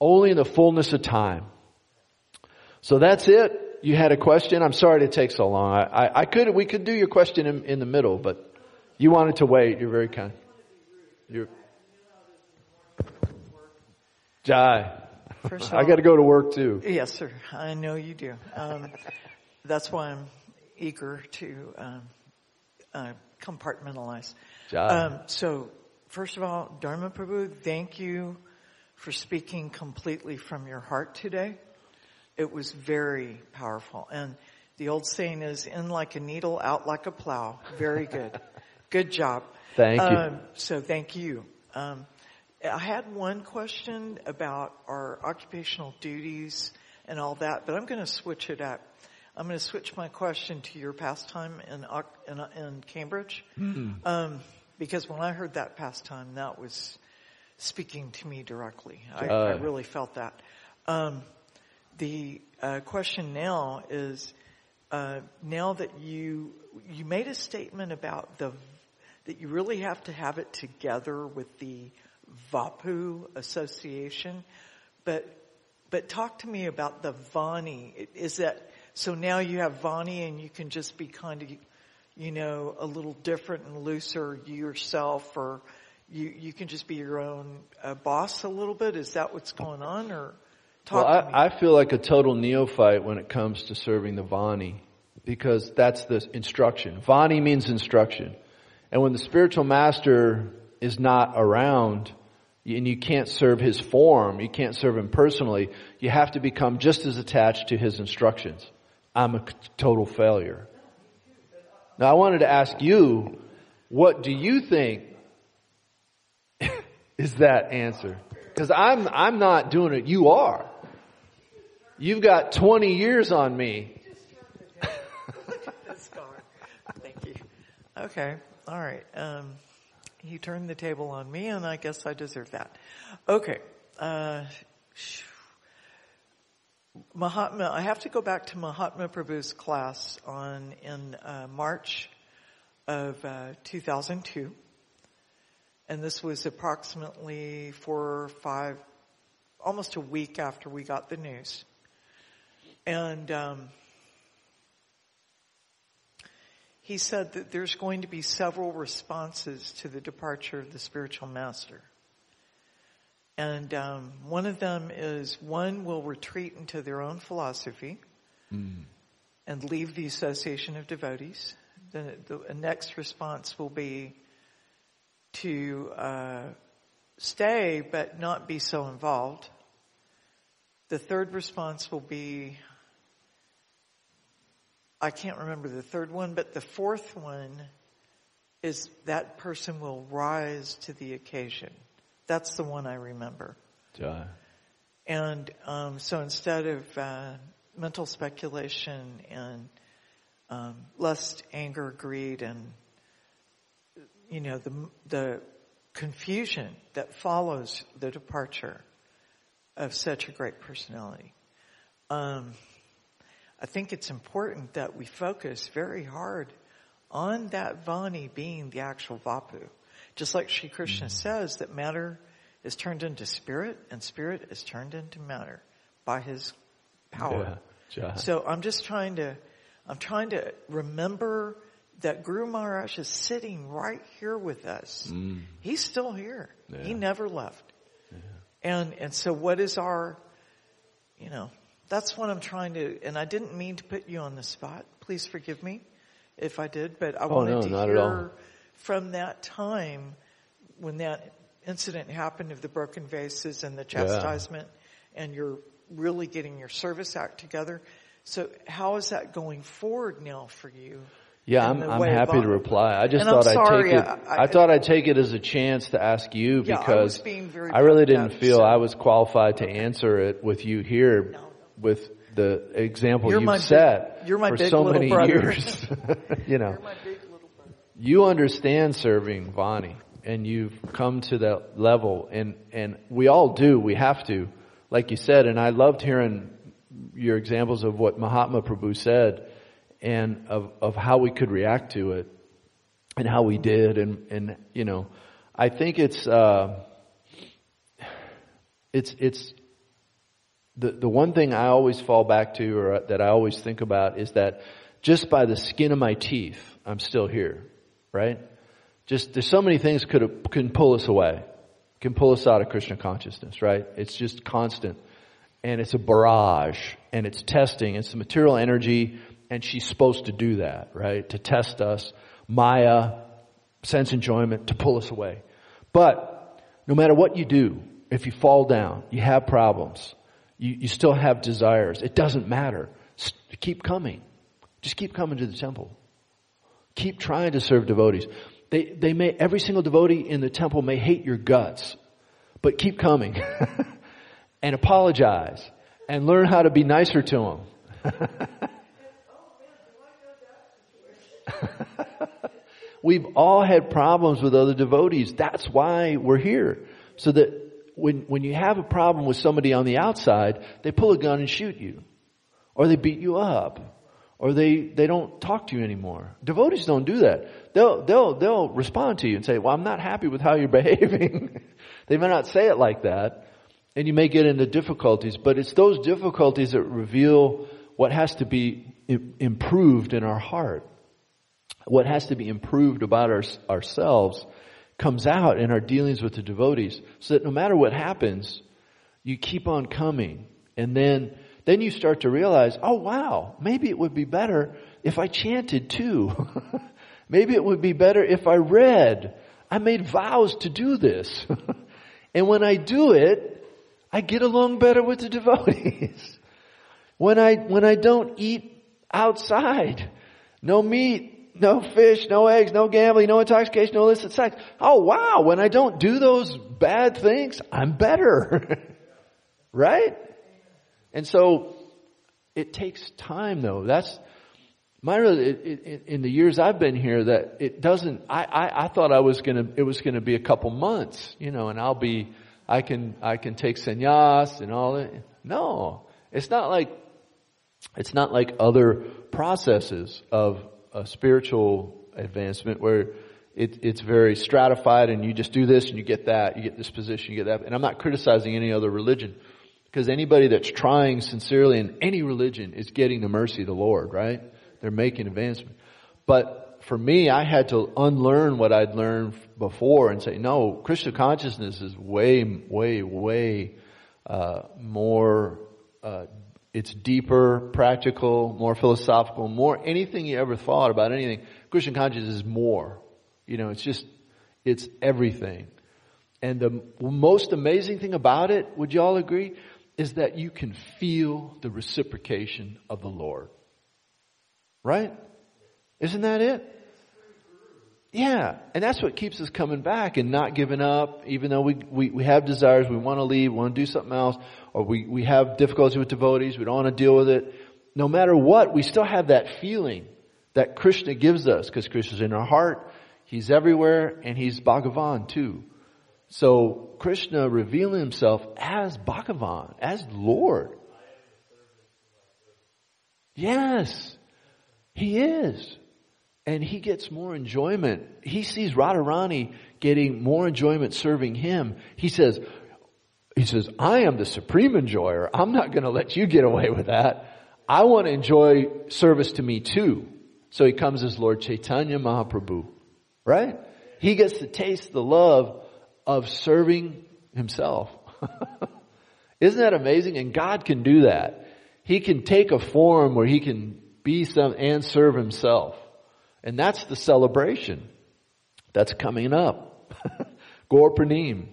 only in the fullness of time. So that's it you had a question? I'm sorry to take so long. I, I, I could, we could do your question in, in, the middle, but you wanted to wait. You're very kind. You're, Jai. I got to go to work too. Yes, sir. I know you do. Um, that's why I'm eager to um, uh, compartmentalize. Um, so, first of all, Dharma Prabhu, thank you for speaking completely from your heart today. It was very powerful. And the old saying is in like a needle, out like a plow. Very good. good job. Thank you. Um, so thank you. Um, I had one question about our occupational duties and all that, but I'm going to switch it up. I'm going to switch my question to your pastime in in, in Cambridge, mm-hmm. um, because when I heard that pastime, that was speaking to me directly. I, uh, I really felt that. Um, the uh, question now is uh, now that you you made a statement about the that you really have to have it together with the Vapu Association, but but talk to me about the Vani. Is that so? Now you have Vani, and you can just be kind of you know a little different and looser yourself, or you you can just be your own uh, boss a little bit. Is that what's going on, or Talk well, I, I, feel like a total neophyte when it comes to serving the Vani because that's the instruction. Vani means instruction. And when the spiritual master is not around and you can't serve his form, you can't serve him personally, you have to become just as attached to his instructions. I'm a total failure. Now I wanted to ask you, what do you think is that answer? Because I'm, I'm not doing it, you are. You've got 20 years on me. Look at this car. Thank you. Okay. All right. Um, he turned the table on me and I guess I deserve that. Okay. Uh, Mahatma, I have to go back to Mahatma Prabhu's class on, in, uh, March of, uh, 2002. And this was approximately four or five, almost a week after we got the news. And um, he said that there's going to be several responses to the departure of the spiritual master. And um, one of them is one will retreat into their own philosophy and leave the association of devotees. The, the next response will be to uh, stay but not be so involved. The third response will be I can't remember the third one, but the fourth one is that person will rise to the occasion. That's the one I remember. Jai. And um, so instead of uh, mental speculation and um, lust, anger, greed, and you know the the confusion that follows the departure of such a great personality, um, I think it's important that we focus very hard on that Vani being the actual Vapu. Just like Sri Krishna says that matter is turned into spirit and spirit is turned into matter by his power. Yeah. So I'm just trying to, I'm trying to remember that Guru Maharaj is sitting right here with us. Mm. He's still here. He never left. And, and so what is our, you know, that's what I'm trying to, and I didn't mean to put you on the spot. Please forgive me if I did, but I Oh, wanted no, to not at all. hear from that time when that incident happened of the broken vases and the chastisement and you're really getting your service act together. So how is that going forward now for you? Yeah, I'm, I'm happy to reply. I just And thought I'd take it. I- I, I- thought I'd take it as a chance to ask you Yeah, because very I really didn't feel so- I was qualified to answer it with you here with the example You're you've big- set you're my for big so many brother. years. you know, you understand serving Vani and you've come to that level and, and we all do. We have to, like you said, and I loved hearing your examples of what Mahatma Prabhu said and of, of how we could react to it and how we did and, and, you know, I think it's, uh, it's, it's, the, the one thing I always fall back to or that I always think about is that just by the skin of my teeth, I'm still here, right? Just, there's so many things could can pull us away, can pull us out of Krishna consciousness, right? It's just constant. And it's a barrage and it's testing. It's the material energy and she's supposed to do that, right? To test us. Maya, sense enjoyment, to pull us away. But no matter what you do, if you fall down, you have problems, you, you still have desires, it doesn't matter. Keep coming. Just keep coming to the temple. Keep trying to serve devotees. They, they may, every single devotee in the temple may hate your guts, but keep coming and apologize and learn how to be nicer to them. We've all had problems with other devotees. That's why we're here. So that when, when you have a problem with somebody on the outside, they pull a gun and shoot you. Or they beat you up. Or they, they don't talk to you anymore. Devotees don't do that. They'll, they'll, they'll respond to you and say, well, I'm not happy with how you're behaving. they may not say it like that. And you may get into difficulties, but it's those difficulties that reveal what has to be improved in our heart what has to be improved about our, ourselves comes out in our dealings with the devotees so that no matter what happens, you keep on coming. And then, then you start to realize, oh wow, maybe it would be better if I chanted too. maybe it would be better if I read. I made vows to do this. and when I do it, I get along better with the devotees. when I, when I don't eat outside, no meat, no fish, no eggs, no gambling, no intoxication, no illicit sex. Oh wow, when I don't do those bad things, I'm better. right? And so, it takes time though. That's, my, in the years I've been here that it doesn't, I, I, I thought I was gonna, it was gonna be a couple months, you know, and I'll be, I can, I can take sannyas and all that. No, it's not like, it's not like other processes of a spiritual advancement where it, it's very stratified and you just do this and you get that, you get this position, you get that. And I'm not criticizing any other religion because anybody that's trying sincerely in any religion is getting the mercy of the Lord, right? They're making advancement. But for me, I had to unlearn what I'd learned before and say, no, Krishna consciousness is way, way, way uh, more. Uh, it's deeper, practical, more philosophical, more anything you ever thought about anything. Krishna consciousness is more. You know, it's just, it's everything. And the most amazing thing about it, would you all agree, is that you can feel the reciprocation of the Lord. Right? Isn't that it? Yeah, and that's what keeps us coming back and not giving up, even though we, we, we have desires, we want to leave, we want to do something else, or we, we have difficulty with devotees, we don't want to deal with it. No matter what, we still have that feeling that Krishna gives us, because Krishna's in our heart, He's everywhere, and He's Bhagavan too. So Krishna revealing Himself as Bhagavan, as Lord. Yes, He is and he gets more enjoyment. He sees Radharani getting more enjoyment serving him. He says, he says, I am the supreme enjoyer. I'm not going to let you get away with that. I want to enjoy service to me too. So he comes as Lord Chaitanya Mahaprabhu, right? He gets to taste the love of serving himself. Isn't that amazing? And God can do that. He can take a form where he can be some and serve himself. And that's the celebration that's coming up. Gaur Purnima.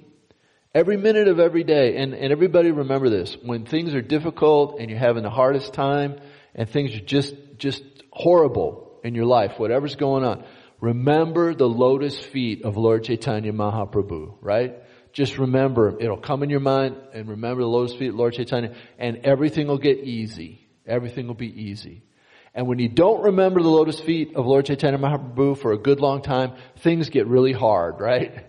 Every minute of every day, and, and everybody remember this, when things are difficult and you're having the hardest time and things are just, just horrible in your life, whatever's going on, remember the lotus feet of Lord Chaitanya Mahaprabhu, right? Just remember, it'll come in your mind and remember the lotus feet of Lord Chaitanya and everything will get easy. Everything will be easy. And when you don't remember the lotus feet of Lord Chaitanya Mahaprabhu for a good long time, things get really hard, right?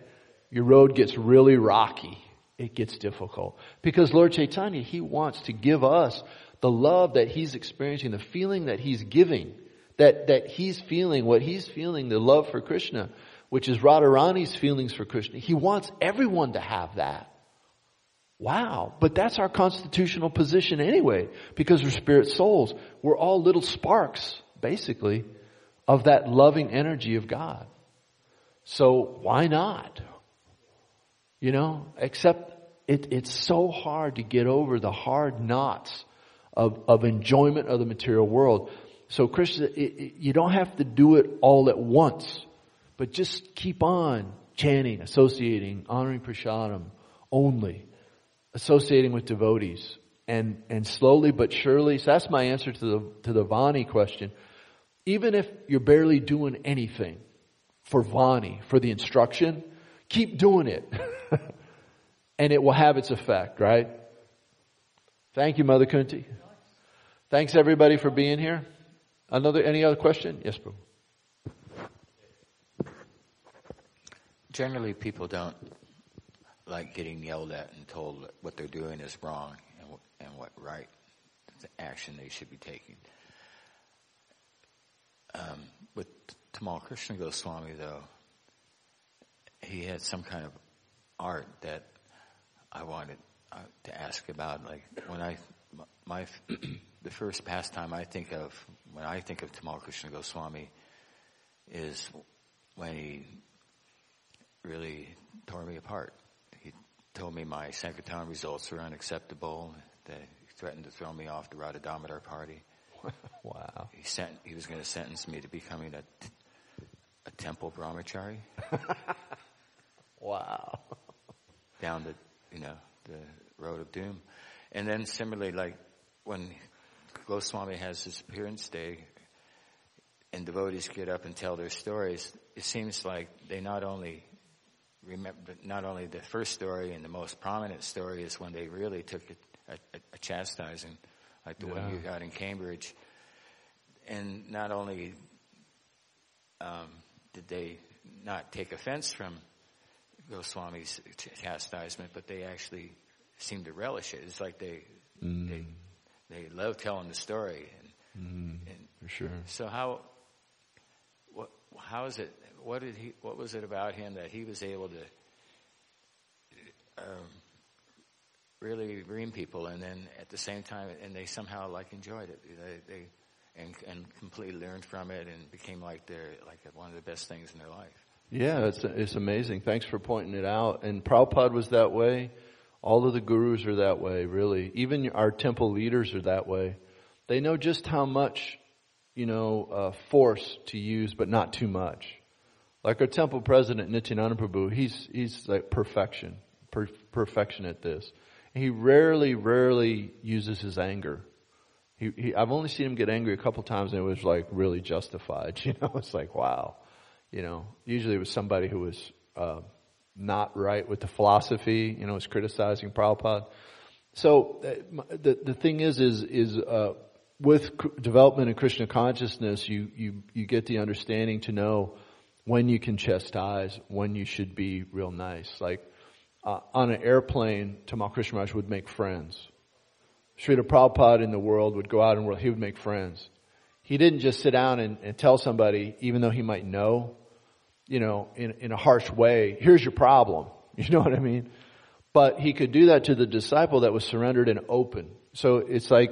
Your road gets really rocky. It gets difficult. Because Lord Chaitanya, He wants to give us the love that He's experiencing, the feeling that He's giving, that, that He's feeling, what He's feeling, the love for Krishna, which is Radharani's feelings for Krishna. He wants everyone to have that. Wow. But that's our constitutional position anyway, because we're spirit souls. We're all little sparks, basically, of that loving energy of God. So why not? You know, except it, it's so hard to get over the hard knots of, of enjoyment of the material world. So it, you don't have to do it all at once, but just keep on chanting, associating, honoring prasadam only associating with devotees. And, and slowly but surely, so that's my answer to the, to the Vani question. Even if you're barely doing anything for Vani, for the instruction, keep doing it. and it will have its effect, right? Thank you, Mother Kunti. Thanks everybody for being here. Another, any other question? Yes, bro. Generally, people don't like getting yelled at and told what they're doing is wrong and, and what right the action they should be taking. Um, with Tamal Krishna Goswami, though, he had some kind of art that I wanted uh, to ask about. Like when I, my, the first pastime I think of when I think of Tamal Krishna Goswami is when he really tore me apart He told me my Sankirtan results were unacceptable. They threatened to throw me off the Radha Damodar party. wow. He sent, he was going to sentence me to becoming a, a temple brahmachari. wow. Down the, you know, the road of doom. And then similarly, like when Goswami has his appearance day and devotees get up and tell their stories, it seems like they not only remember not only the first story and the most prominent story is when they really took a, a, a chastising, like the yeah. one you got in Cambridge. And not only um, did they not take offense from Goswami's chastisement, but they actually seemed to relish it. It's like they mm. they they love telling the story. And, mm, and for sure. So how what how is it what did he? What was it about him that he was able to um, really ream people, and then at the same time, and they somehow like enjoyed it. They, they and, and completely learned from it and became like their, like one of the best things in their life. Yeah, it's, it's amazing. Thanks for pointing it out. And Prabhupada was that way. All of the gurus are that way, really. Even our temple leaders are that way. They know just how much, you know, uh, force to use, but not too much. Like our temple president, Nityananda Prabhu, he's, he's like perfection, per, perfection at this. He rarely, rarely uses his anger. He, he, I've only seen him get angry a couple times and it was like really justified. You know, it's like, wow. You know, usually it was somebody who was, uh, not right with the philosophy, you know, is criticizing Prabhupada. So uh, the, the thing is, is, is, uh, with development in Krishna consciousness, you, you, you get the understanding to know when you can chastise, when you should be real nice. Like, uh, on an airplane, Tamal Krishna would make friends. Srila Prabhupada in the world would go out and he would make friends. He didn't just sit down and, and tell somebody, even though he might know, you know, in, in a harsh way, here's your problem. You know what I mean? But he could do that to the disciple that was surrendered and open. So it's like,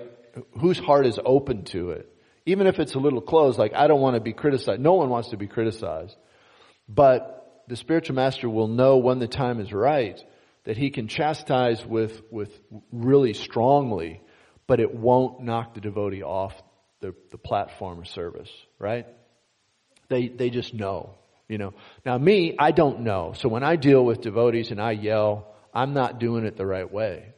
whose heart is open to it? Even if it's a little closed, like, I don't want to be criticized. No one wants to be criticized. But the spiritual master will know when the time is right that he can chastise with, with really strongly, but it won't knock the devotee off the, the platform of service, right? They, they just know, you know. Now me, I don't know. So when I deal with devotees and I yell, I'm not doing it the right way.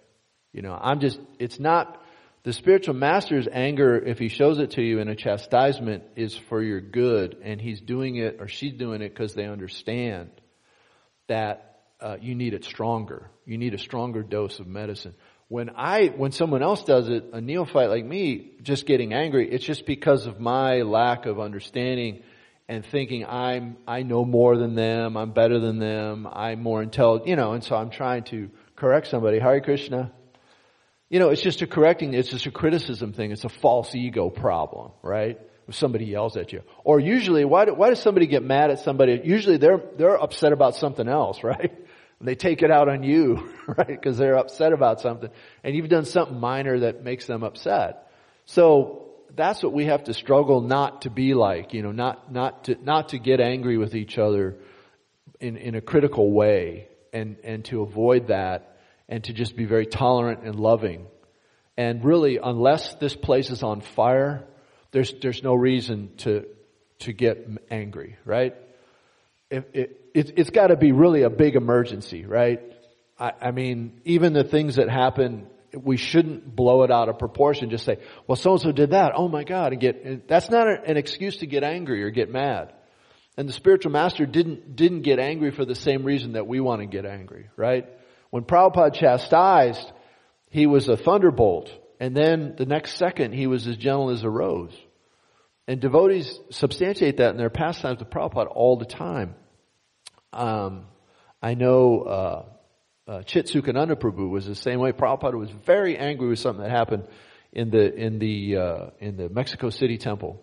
You know, I'm just, it's not, the spiritual master's anger, if he shows it to you in a chastisement, is for your good, and he's doing it or she's doing it because they understand that uh, you need it stronger. You need a stronger dose of medicine. When I, when someone else does it, a neophyte like me, just getting angry, it's just because of my lack of understanding and thinking I'm, I know more than them, I'm better than them, I'm more intelligent, you know, and so I'm trying to correct somebody. Hare Krishna. You know, it's just a correcting, it's just a criticism thing. It's a false ego problem, right? If somebody yells at you. Or usually, why, do, why does somebody get mad at somebody? Usually they're, they're upset about something else, right? And They take it out on you, right? Because they're upset about something. And you've done something minor that makes them upset. So, that's what we have to struggle not to be like, you know, not, not to, not to get angry with each other in, in a critical way and, and to avoid that and to just be very tolerant and loving. And really, unless this place is on fire, there's, there's no reason to, to get angry, right? It, it, it, has got to be really a big emergency, right? I, I mean, even the things that happen, we shouldn't blow it out of proportion. Just say, well, so and so did that. Oh my God. And get, that's not an excuse to get angry or get mad. And the spiritual master didn't, didn't get angry for the same reason that we want to get angry, right? When Prabhupada chastised, he was a thunderbolt. And then the next second, he was as gentle as a rose. And devotees substantiate that in their pastimes with Prabhupada all the time. Um, I know uh, uh, Chitsukananda Prabhu was the same way. Prabhupada was very angry with something that happened in the in the uh, in the Mexico City temple,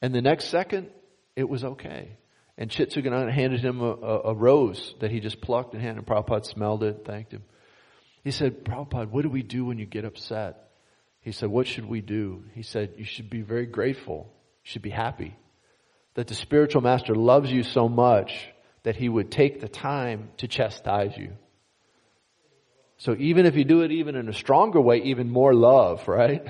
and the next second it was okay. And Chitsukananda handed him a, a, a, rose that he just plucked and handed. Prabhupada smelled it, thanked him. He said, Prabhupada, what do we do when you get upset? He said, what should we do? He said, you should be very grateful. You should be happy that the spiritual master loves you so much that he would take the time to chastise you. So even if you do it even in a stronger way, even more love, right?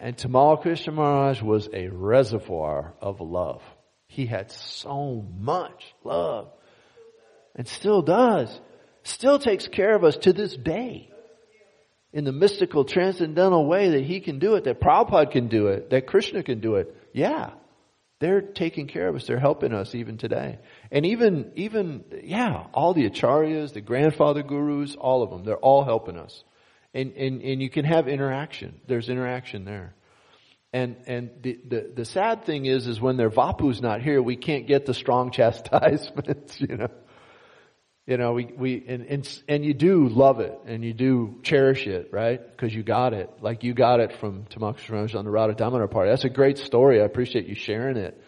And Tamal Krishna Maharaj was a reservoir of love. He had so much love and still does. Still takes care of us to this day. In the mystical, transcendental way that he can do it, that Prabhupada can do it, that Krishna can do it. Yeah. They're taking care of us. They're helping us even today. And even, even, yeah, all the acharyas, the grandfather gurus, all of them, they're all helping us. And, and, and you can have interaction. There's interaction there. And and the, the, the sad thing is is when their vapu's not here, we can't get the strong chastisements, you know. You know, we, we and, and and you do love it and you do cherish it, right? Because you got it. Like you got it from Tamal on the Radha Damodar party. That's a great story. I appreciate you sharing it.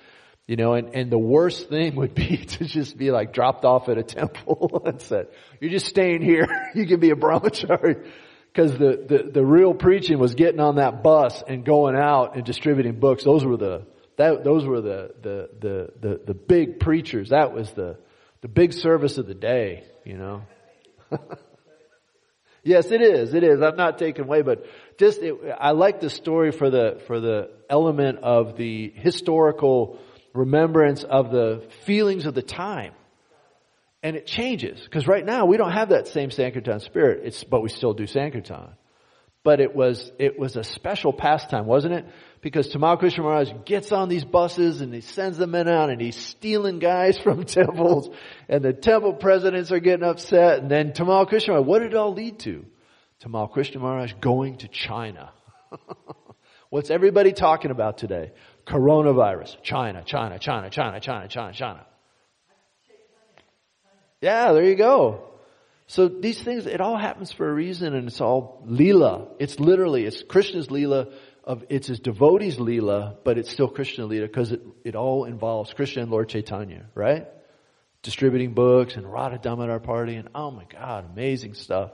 You know, and, and the worst thing would be to just be like dropped off at a temple and said, you're just staying here. you can be a brahmachari Cause the, the, the real preaching was getting on that bus and going out and distributing books. Those were the, that, those were the, the, the, the, the big preachers. That was the, the big service of the day, you know. yes, it is. It is. I'm not taking away, but just, it, I like the story for the, for the element of the historical remembrance of the feelings of the time. And it changes. Because right now we don't have that same Sankirtan spirit. It's, but we still do Sankirtan. But it was, it was a special pastime, wasn't it? Because Tamal Krishna Maharaj gets on these buses and he sends the men out and he's stealing guys from temples and the temple presidents are getting upset and then Tamal Krishna Maharaj, what did it all lead to? Tamal Krishna Maharaj going to China. What's everybody talking about today? Coronavirus. China, China, China, China, China, China, China. Yeah, there you go. So these things, it all happens for a reason and it's all lila. It's literally, it's Krishna's lila of, it's his devotees lila, but it's still Krishna lila because it, it all involves Krishna and Lord Chaitanya, right? Distributing books and Radha Damodar party and oh my God, amazing stuff.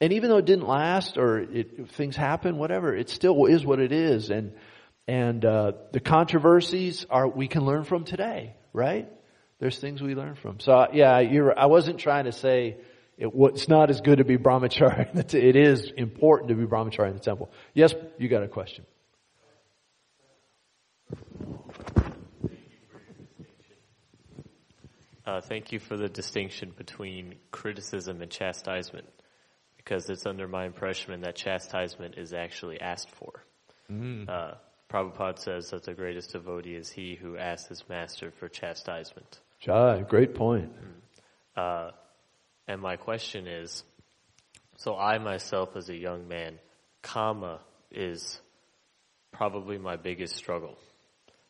And even though it didn't last or it, things happen, whatever, it still is what it is. And, and, uh, the controversies are, we can learn from today, right? There's things we learn from. So yeah, you're, I wasn't trying to say it, it's not as good to be brahmachari. It is important to be brahmachari in the temple. Yes, you got a question. Uh, thank you for the distinction between criticism and chastisement, because it's under my impression that chastisement is actually asked for. Mm. Uh, Prabhupada says that the greatest devotee is he who asks his master for chastisement. Jai, great point. Uh, and my question is, so I myself as a young man, kama is probably my biggest struggle,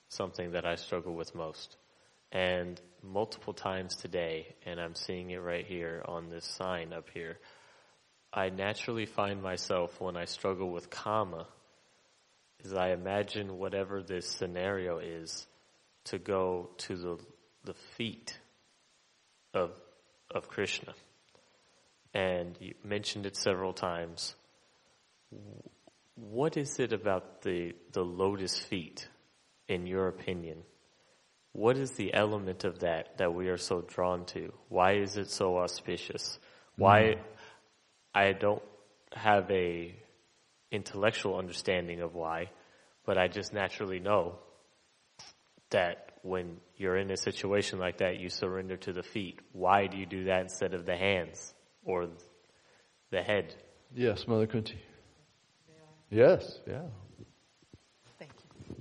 something that I struggle with most. And multiple times today, and I'm seeing it right here on this sign up here, I naturally find myself when I struggle with kama, is I imagine whatever this scenario is to go to the the feet of, of Krishna. And you mentioned it several times. What is it about the, the lotus feet, in your opinion? What is the element of that that we are so drawn to? Why is it so auspicious? Why, mm. I don't have a intellectual understanding of why, but I just naturally know that when you're in a situation like that, you surrender to the feet. Why do you do that instead of the hands or the head? Yes, Mother Kunti. Yes, yeah. Thank you.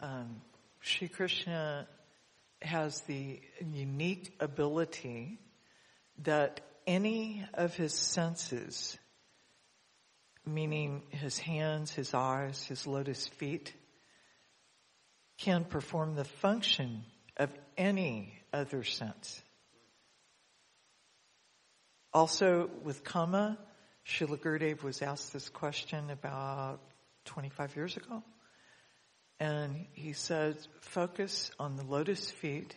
Um, Sri Krishna has the unique ability that any of his senses, meaning his hands, his eyes, his lotus feet, can perform the function of any other sense. Also with kama, Srila Gurudev was asked this question about 25 years ago. And he said, focus on the lotus feet,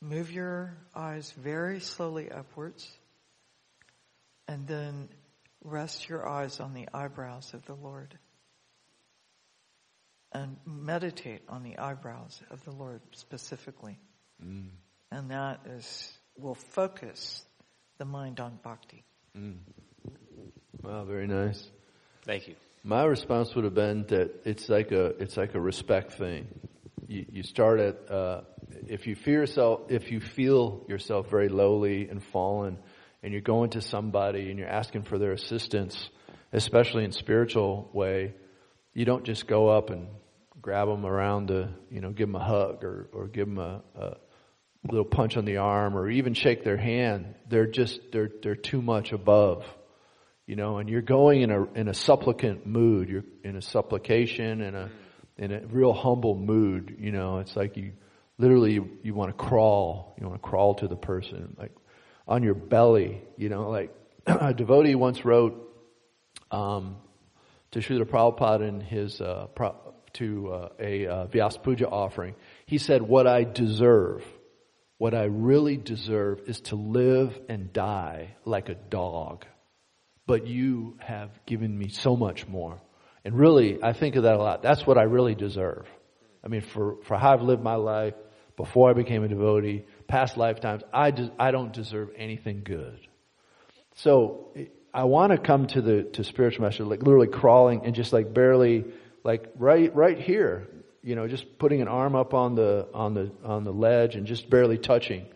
move your eyes very slowly upwards, and then rest your eyes on the eyebrows of the Lord and meditate on the eyebrows of the Lord specifically. Mm. And that is, will focus the mind on bhakti. Mm. Wow, very nice. Thank you. My response would have been that it's like a, it's like a respect thing. You, you start at, uh, if you feel yourself, if you feel yourself very lowly and fallen, and you're going to somebody and you're asking for their assistance, especially in spiritual way, you don't just go up and grab them around to, you know, give them a hug or, or give them a, a little punch on the arm or even shake their hand. They're just, they're, they're too much above, you know, and you're going in a, in a supplicant mood. You're in a supplication and a, in a real humble mood, you know, it's like you, literally you, you want to crawl, you want to crawl to the person, like on your belly, you know, like a devotee once wrote, um, to Srila Prabhupada in his, uh, to uh, a uh, Vyas Puja offering. He said, what I deserve, what I really deserve is to live and die like a dog. but you have given me so much more. And really, I think of that a lot. That's what I really deserve. I mean, for, for how I've lived my life before I became a devotee, past lifetimes, I, des- I don't deserve anything good. So I want to come to the to spiritual master, like literally crawling and just like barely, like right right here, you know, just putting an arm up on the on the on the ledge and just barely touching,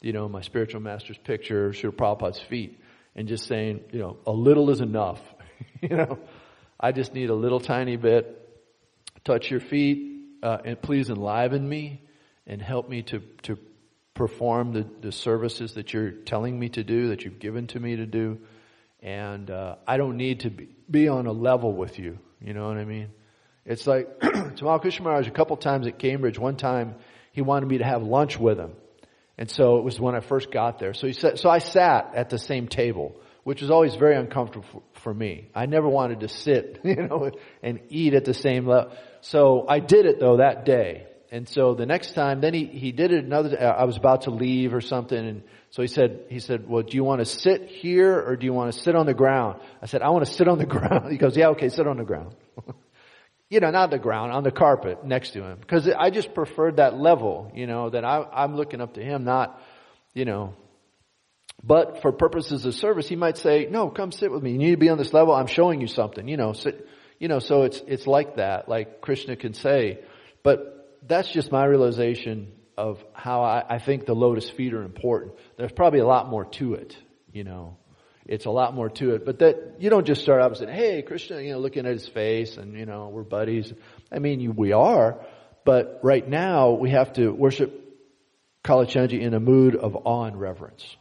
you know, my spiritual master's picture, Srila Prabhupada's feet, and just saying, you know, a little is enough. you know, I just need a little tiny bit. Touch your feet, uh, and please enliven me and help me to to perform the, the services that you're telling me to do, that you've given to me to do. And uh, I don't need to be, be on a level with you. You know what I mean? It's like Tamal Krishna Maharaj a couple times at Cambridge. One time he wanted me to have lunch with him. And so it was when I first got there. So he said, so I sat at the same table, which was always very uncomfortable for, for me. I never wanted to sit, you know, and eat at the same level. So I did it though that day. And so the next time, then he, he did it another, I was about to leave or something. And so he said, he said, well, do you want to sit here or do you want to sit on the ground? I said, I want to sit on the ground. He goes, yeah, okay, sit on the ground. you know, not the ground, on the carpet next to him. Cause I just preferred that level, you know, that I, I'm looking up to him, not, you know, but for purposes of service, he might say, no, come sit with me. You need to be on this level. I'm showing you something, you know, sit, you know, so it's, it's like that, like Krishna can say, but that's just my realization of how I, I think the lotus feet are important. There's probably a lot more to it, you know. It's a lot more to it, but that you don't just start out and say, "Hey, Christian," you know, looking at his face, and you know, we're buddies. I mean, you, we are, but right now we have to worship Kalachandji in a mood of awe and reverence,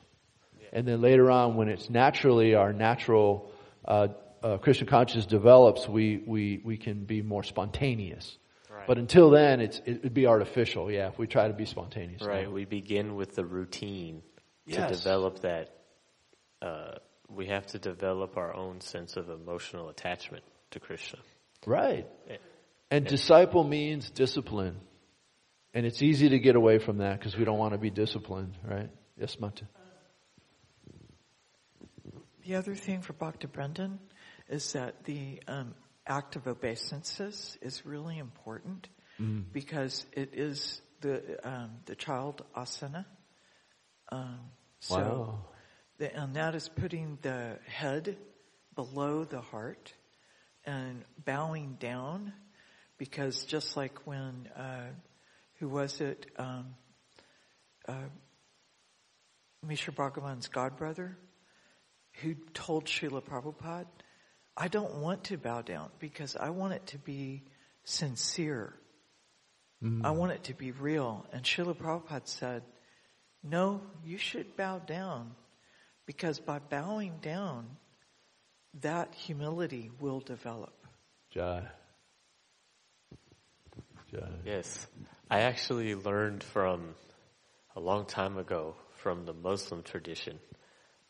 and then later on, when it's naturally our natural uh, uh, Krishna consciousness develops, we we we can be more spontaneous. But until then, it's, it would be artificial, yeah, if we try to be spontaneous. Right. We begin with the routine Yes. to develop that. Uh, we have to develop our own sense of emotional attachment to Krishna. Right. Yeah. And disciple means discipline. And it's easy to get away from that because we don't want to be disciplined, right? Yes, Mata. The other thing for Bhakti Brendan is that the um, act of obeisances is really important because it is the um, the child asana. Um, so, Wow. The, and that is putting the head below the heart and bowing down, because just like when uh, who was it? Um, uh, Mishra Bhagavan's godbrother, who told Srila Prabhupada, I don't want to bow down because I want it to be sincere. I want it to be real. And Srila Prabhupada said, no, you should bow down because by bowing down, that humility will develop. Jai. Jai. Yes. I actually learned from a long time ago from the Muslim tradition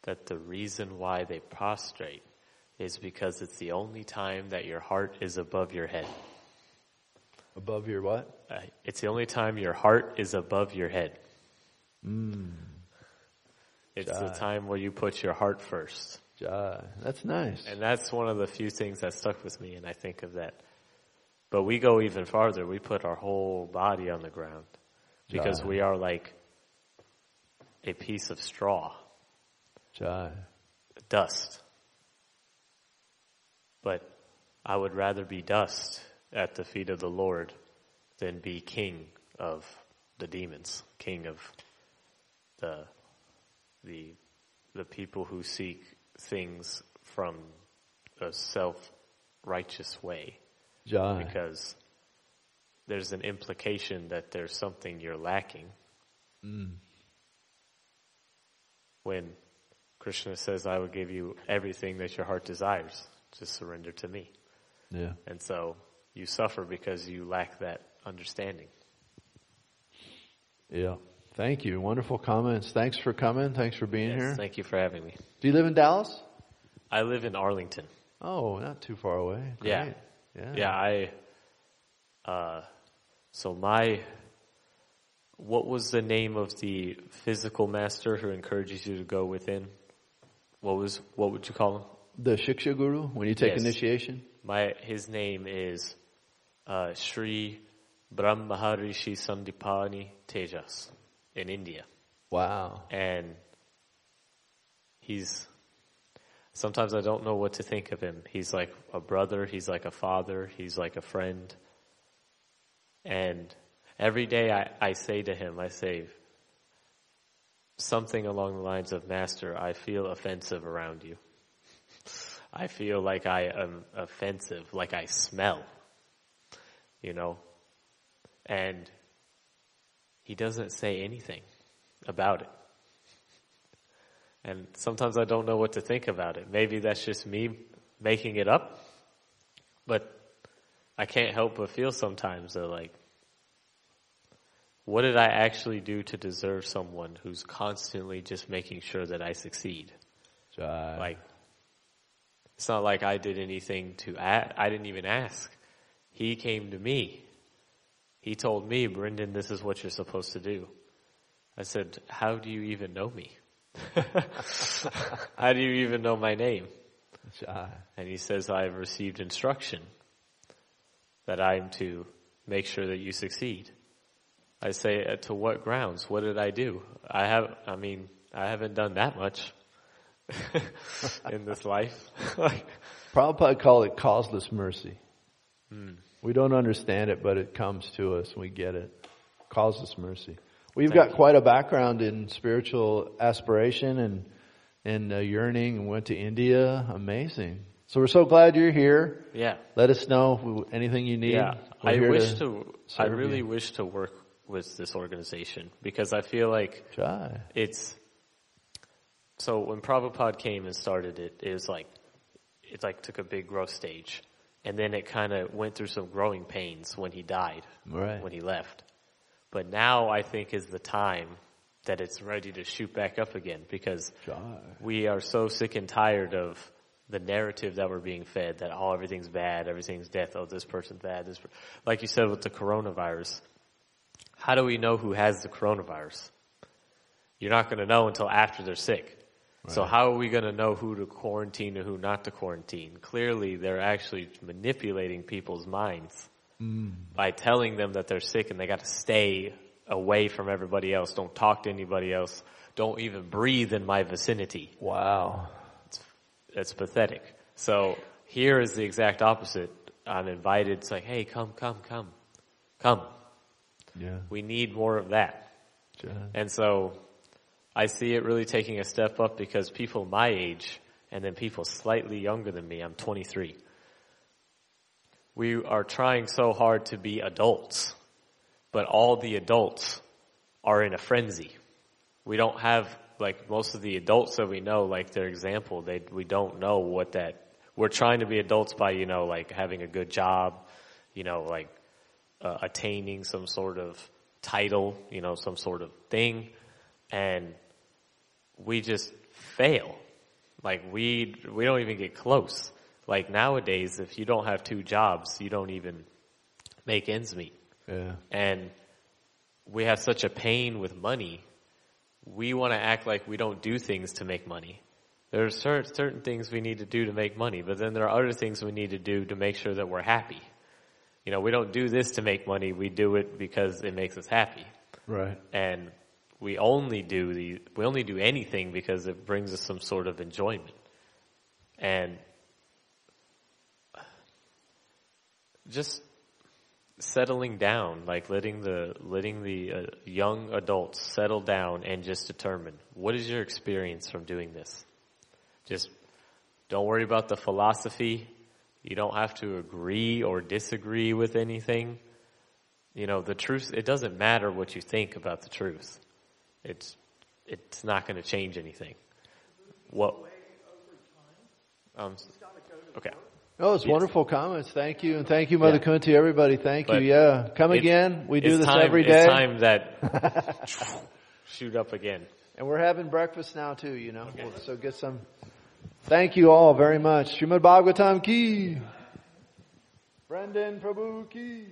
that the reason why they prostrate is because it's the only time that your heart is above your head. Above your what? Uh, it's the only time your heart is above your head. It's the time where you put your heart first. Jai. That's nice. And that's one of the few things that stuck with me, and I think of that. But we go even farther. We put our whole body on the ground because Jai. we are like a piece of straw, Jai. dust. But I would rather be dust at the feet of the Lord than be king of the demons, king of the the the people who seek things from a self-righteous way because there's an implication that there's something you're lacking. Mm. When Krishna says, I will give you everything that your heart desires, just surrender to me. Yeah. And so you suffer because you lack that understanding. Yeah. Thank you. Wonderful comments. Thanks for coming. Thanks for being Yes, here. Thank you for having me. Do you live in Dallas? I live in Arlington. Oh, not too far away. Yeah. Yeah. Yeah, I, uh, so my, what was the name of the physical master who encourages you to go within? What was, what would you call him? The Shiksha Guru, when you take Yes. initiation? My his name is uh, Sri Brahmaharishi Sandipani Tejas in India, Wow. and he's. Sometimes I don't know what to think of him. He's like a brother. He's like a father. He's like a friend. And every day I, I say to him, I say something along the lines of, Master, I feel offensive around you. I feel like I am offensive, like I smell, you know? And he doesn't say anything about it. And sometimes I don't know what to think about it. Maybe that's just me making it up, but I can't help but feel sometimes that like, what did I actually do to deserve someone who's constantly just making sure that I succeed? Like, it's not like I did anything to add. I didn't even ask. He came to me. He told me, Brendan, this is what you're supposed to do. I said, how do you even know me? how do you even know my name? And he says, I have received instruction that I am to make sure that you succeed. I say, "Uh, to what grounds? What did I do? I have, I mean, I haven't done that much in this life. Prabhupada called it causeless mercy. Hmm. We don't understand it, but it comes to us and we get it. Causeless mercy. We've got you. quite a background in spiritual aspiration and, and uh, yearning and went to India. Amazing. So we're so glad you're here. yeah. Let us know anything you need. Yeah. We're I wish to, I really you. wish to work with this organization because I feel like Jai. it's so when Prabhupada came and started it, it was like it like took a big growth stage, and then it kind of went through some growing pains when he died, Right. when he left. But now I think is the time that it's ready to shoot back up again because we are so sick and tired of the narrative that we're being fed that oh everything's bad, everything's death, oh this person's bad, this per-. like you said with the coronavirus. How do we know who has the coronavirus? You're not going to know until after they're sick. So how are we going to know who to quarantine and who not to quarantine? Clearly, they're actually manipulating people's minds mm. by telling them that they're sick and they got to stay away from everybody else. Don't talk to anybody else. Don't even breathe in my vicinity. Wow. It's pathetic. So here is the exact opposite. I'm invited. It's like, hey, come, come, come, come. Yeah. We need more of that. Jai. And so I see it really taking a step up because people my age and then people slightly younger than me, I'm 23. We are trying so hard to be adults, but all the adults are in a frenzy. We don't have, like most of the adults that we know, like their example, they, we don't know what that, we're trying to be adults by, you know, like having a good job, you know, like uh, attaining some sort of title, you know, some sort of thing, and we just fail. Like we we don't even get close. Like nowadays, if you don't have two jobs, you don't even make ends meet. Yeah. And we have such a pain with money. We want to act like we don't do things to make money. There are certain, certain things we need to do to make money, but then there are other things we need to do to make sure that we're happy. You know, we don't do this to make money. We do it because it makes us happy. Right. And we only do the, we only do anything because it brings us some sort of enjoyment. And just settling down, like letting the, letting the uh, young adults settle down and just determine what is your experience from doing this? Just don't worry about the philosophy. You don't have to agree or disagree with anything. You know, the truth, it doesn't matter what you think about the truth. It's, it's not going to change anything. What? Um, okay. Oh, it's Yes. wonderful comments. Thank you. And thank you, Mother Yeah. Kunti, everybody. Thank But you. Yeah. Come again. We do this time, every day. It's time that shoot up again. And we're having breakfast now too, you know. So get some. Thank you all very much. Srimad Bhagavatam ki. Brendan Prabhu ki.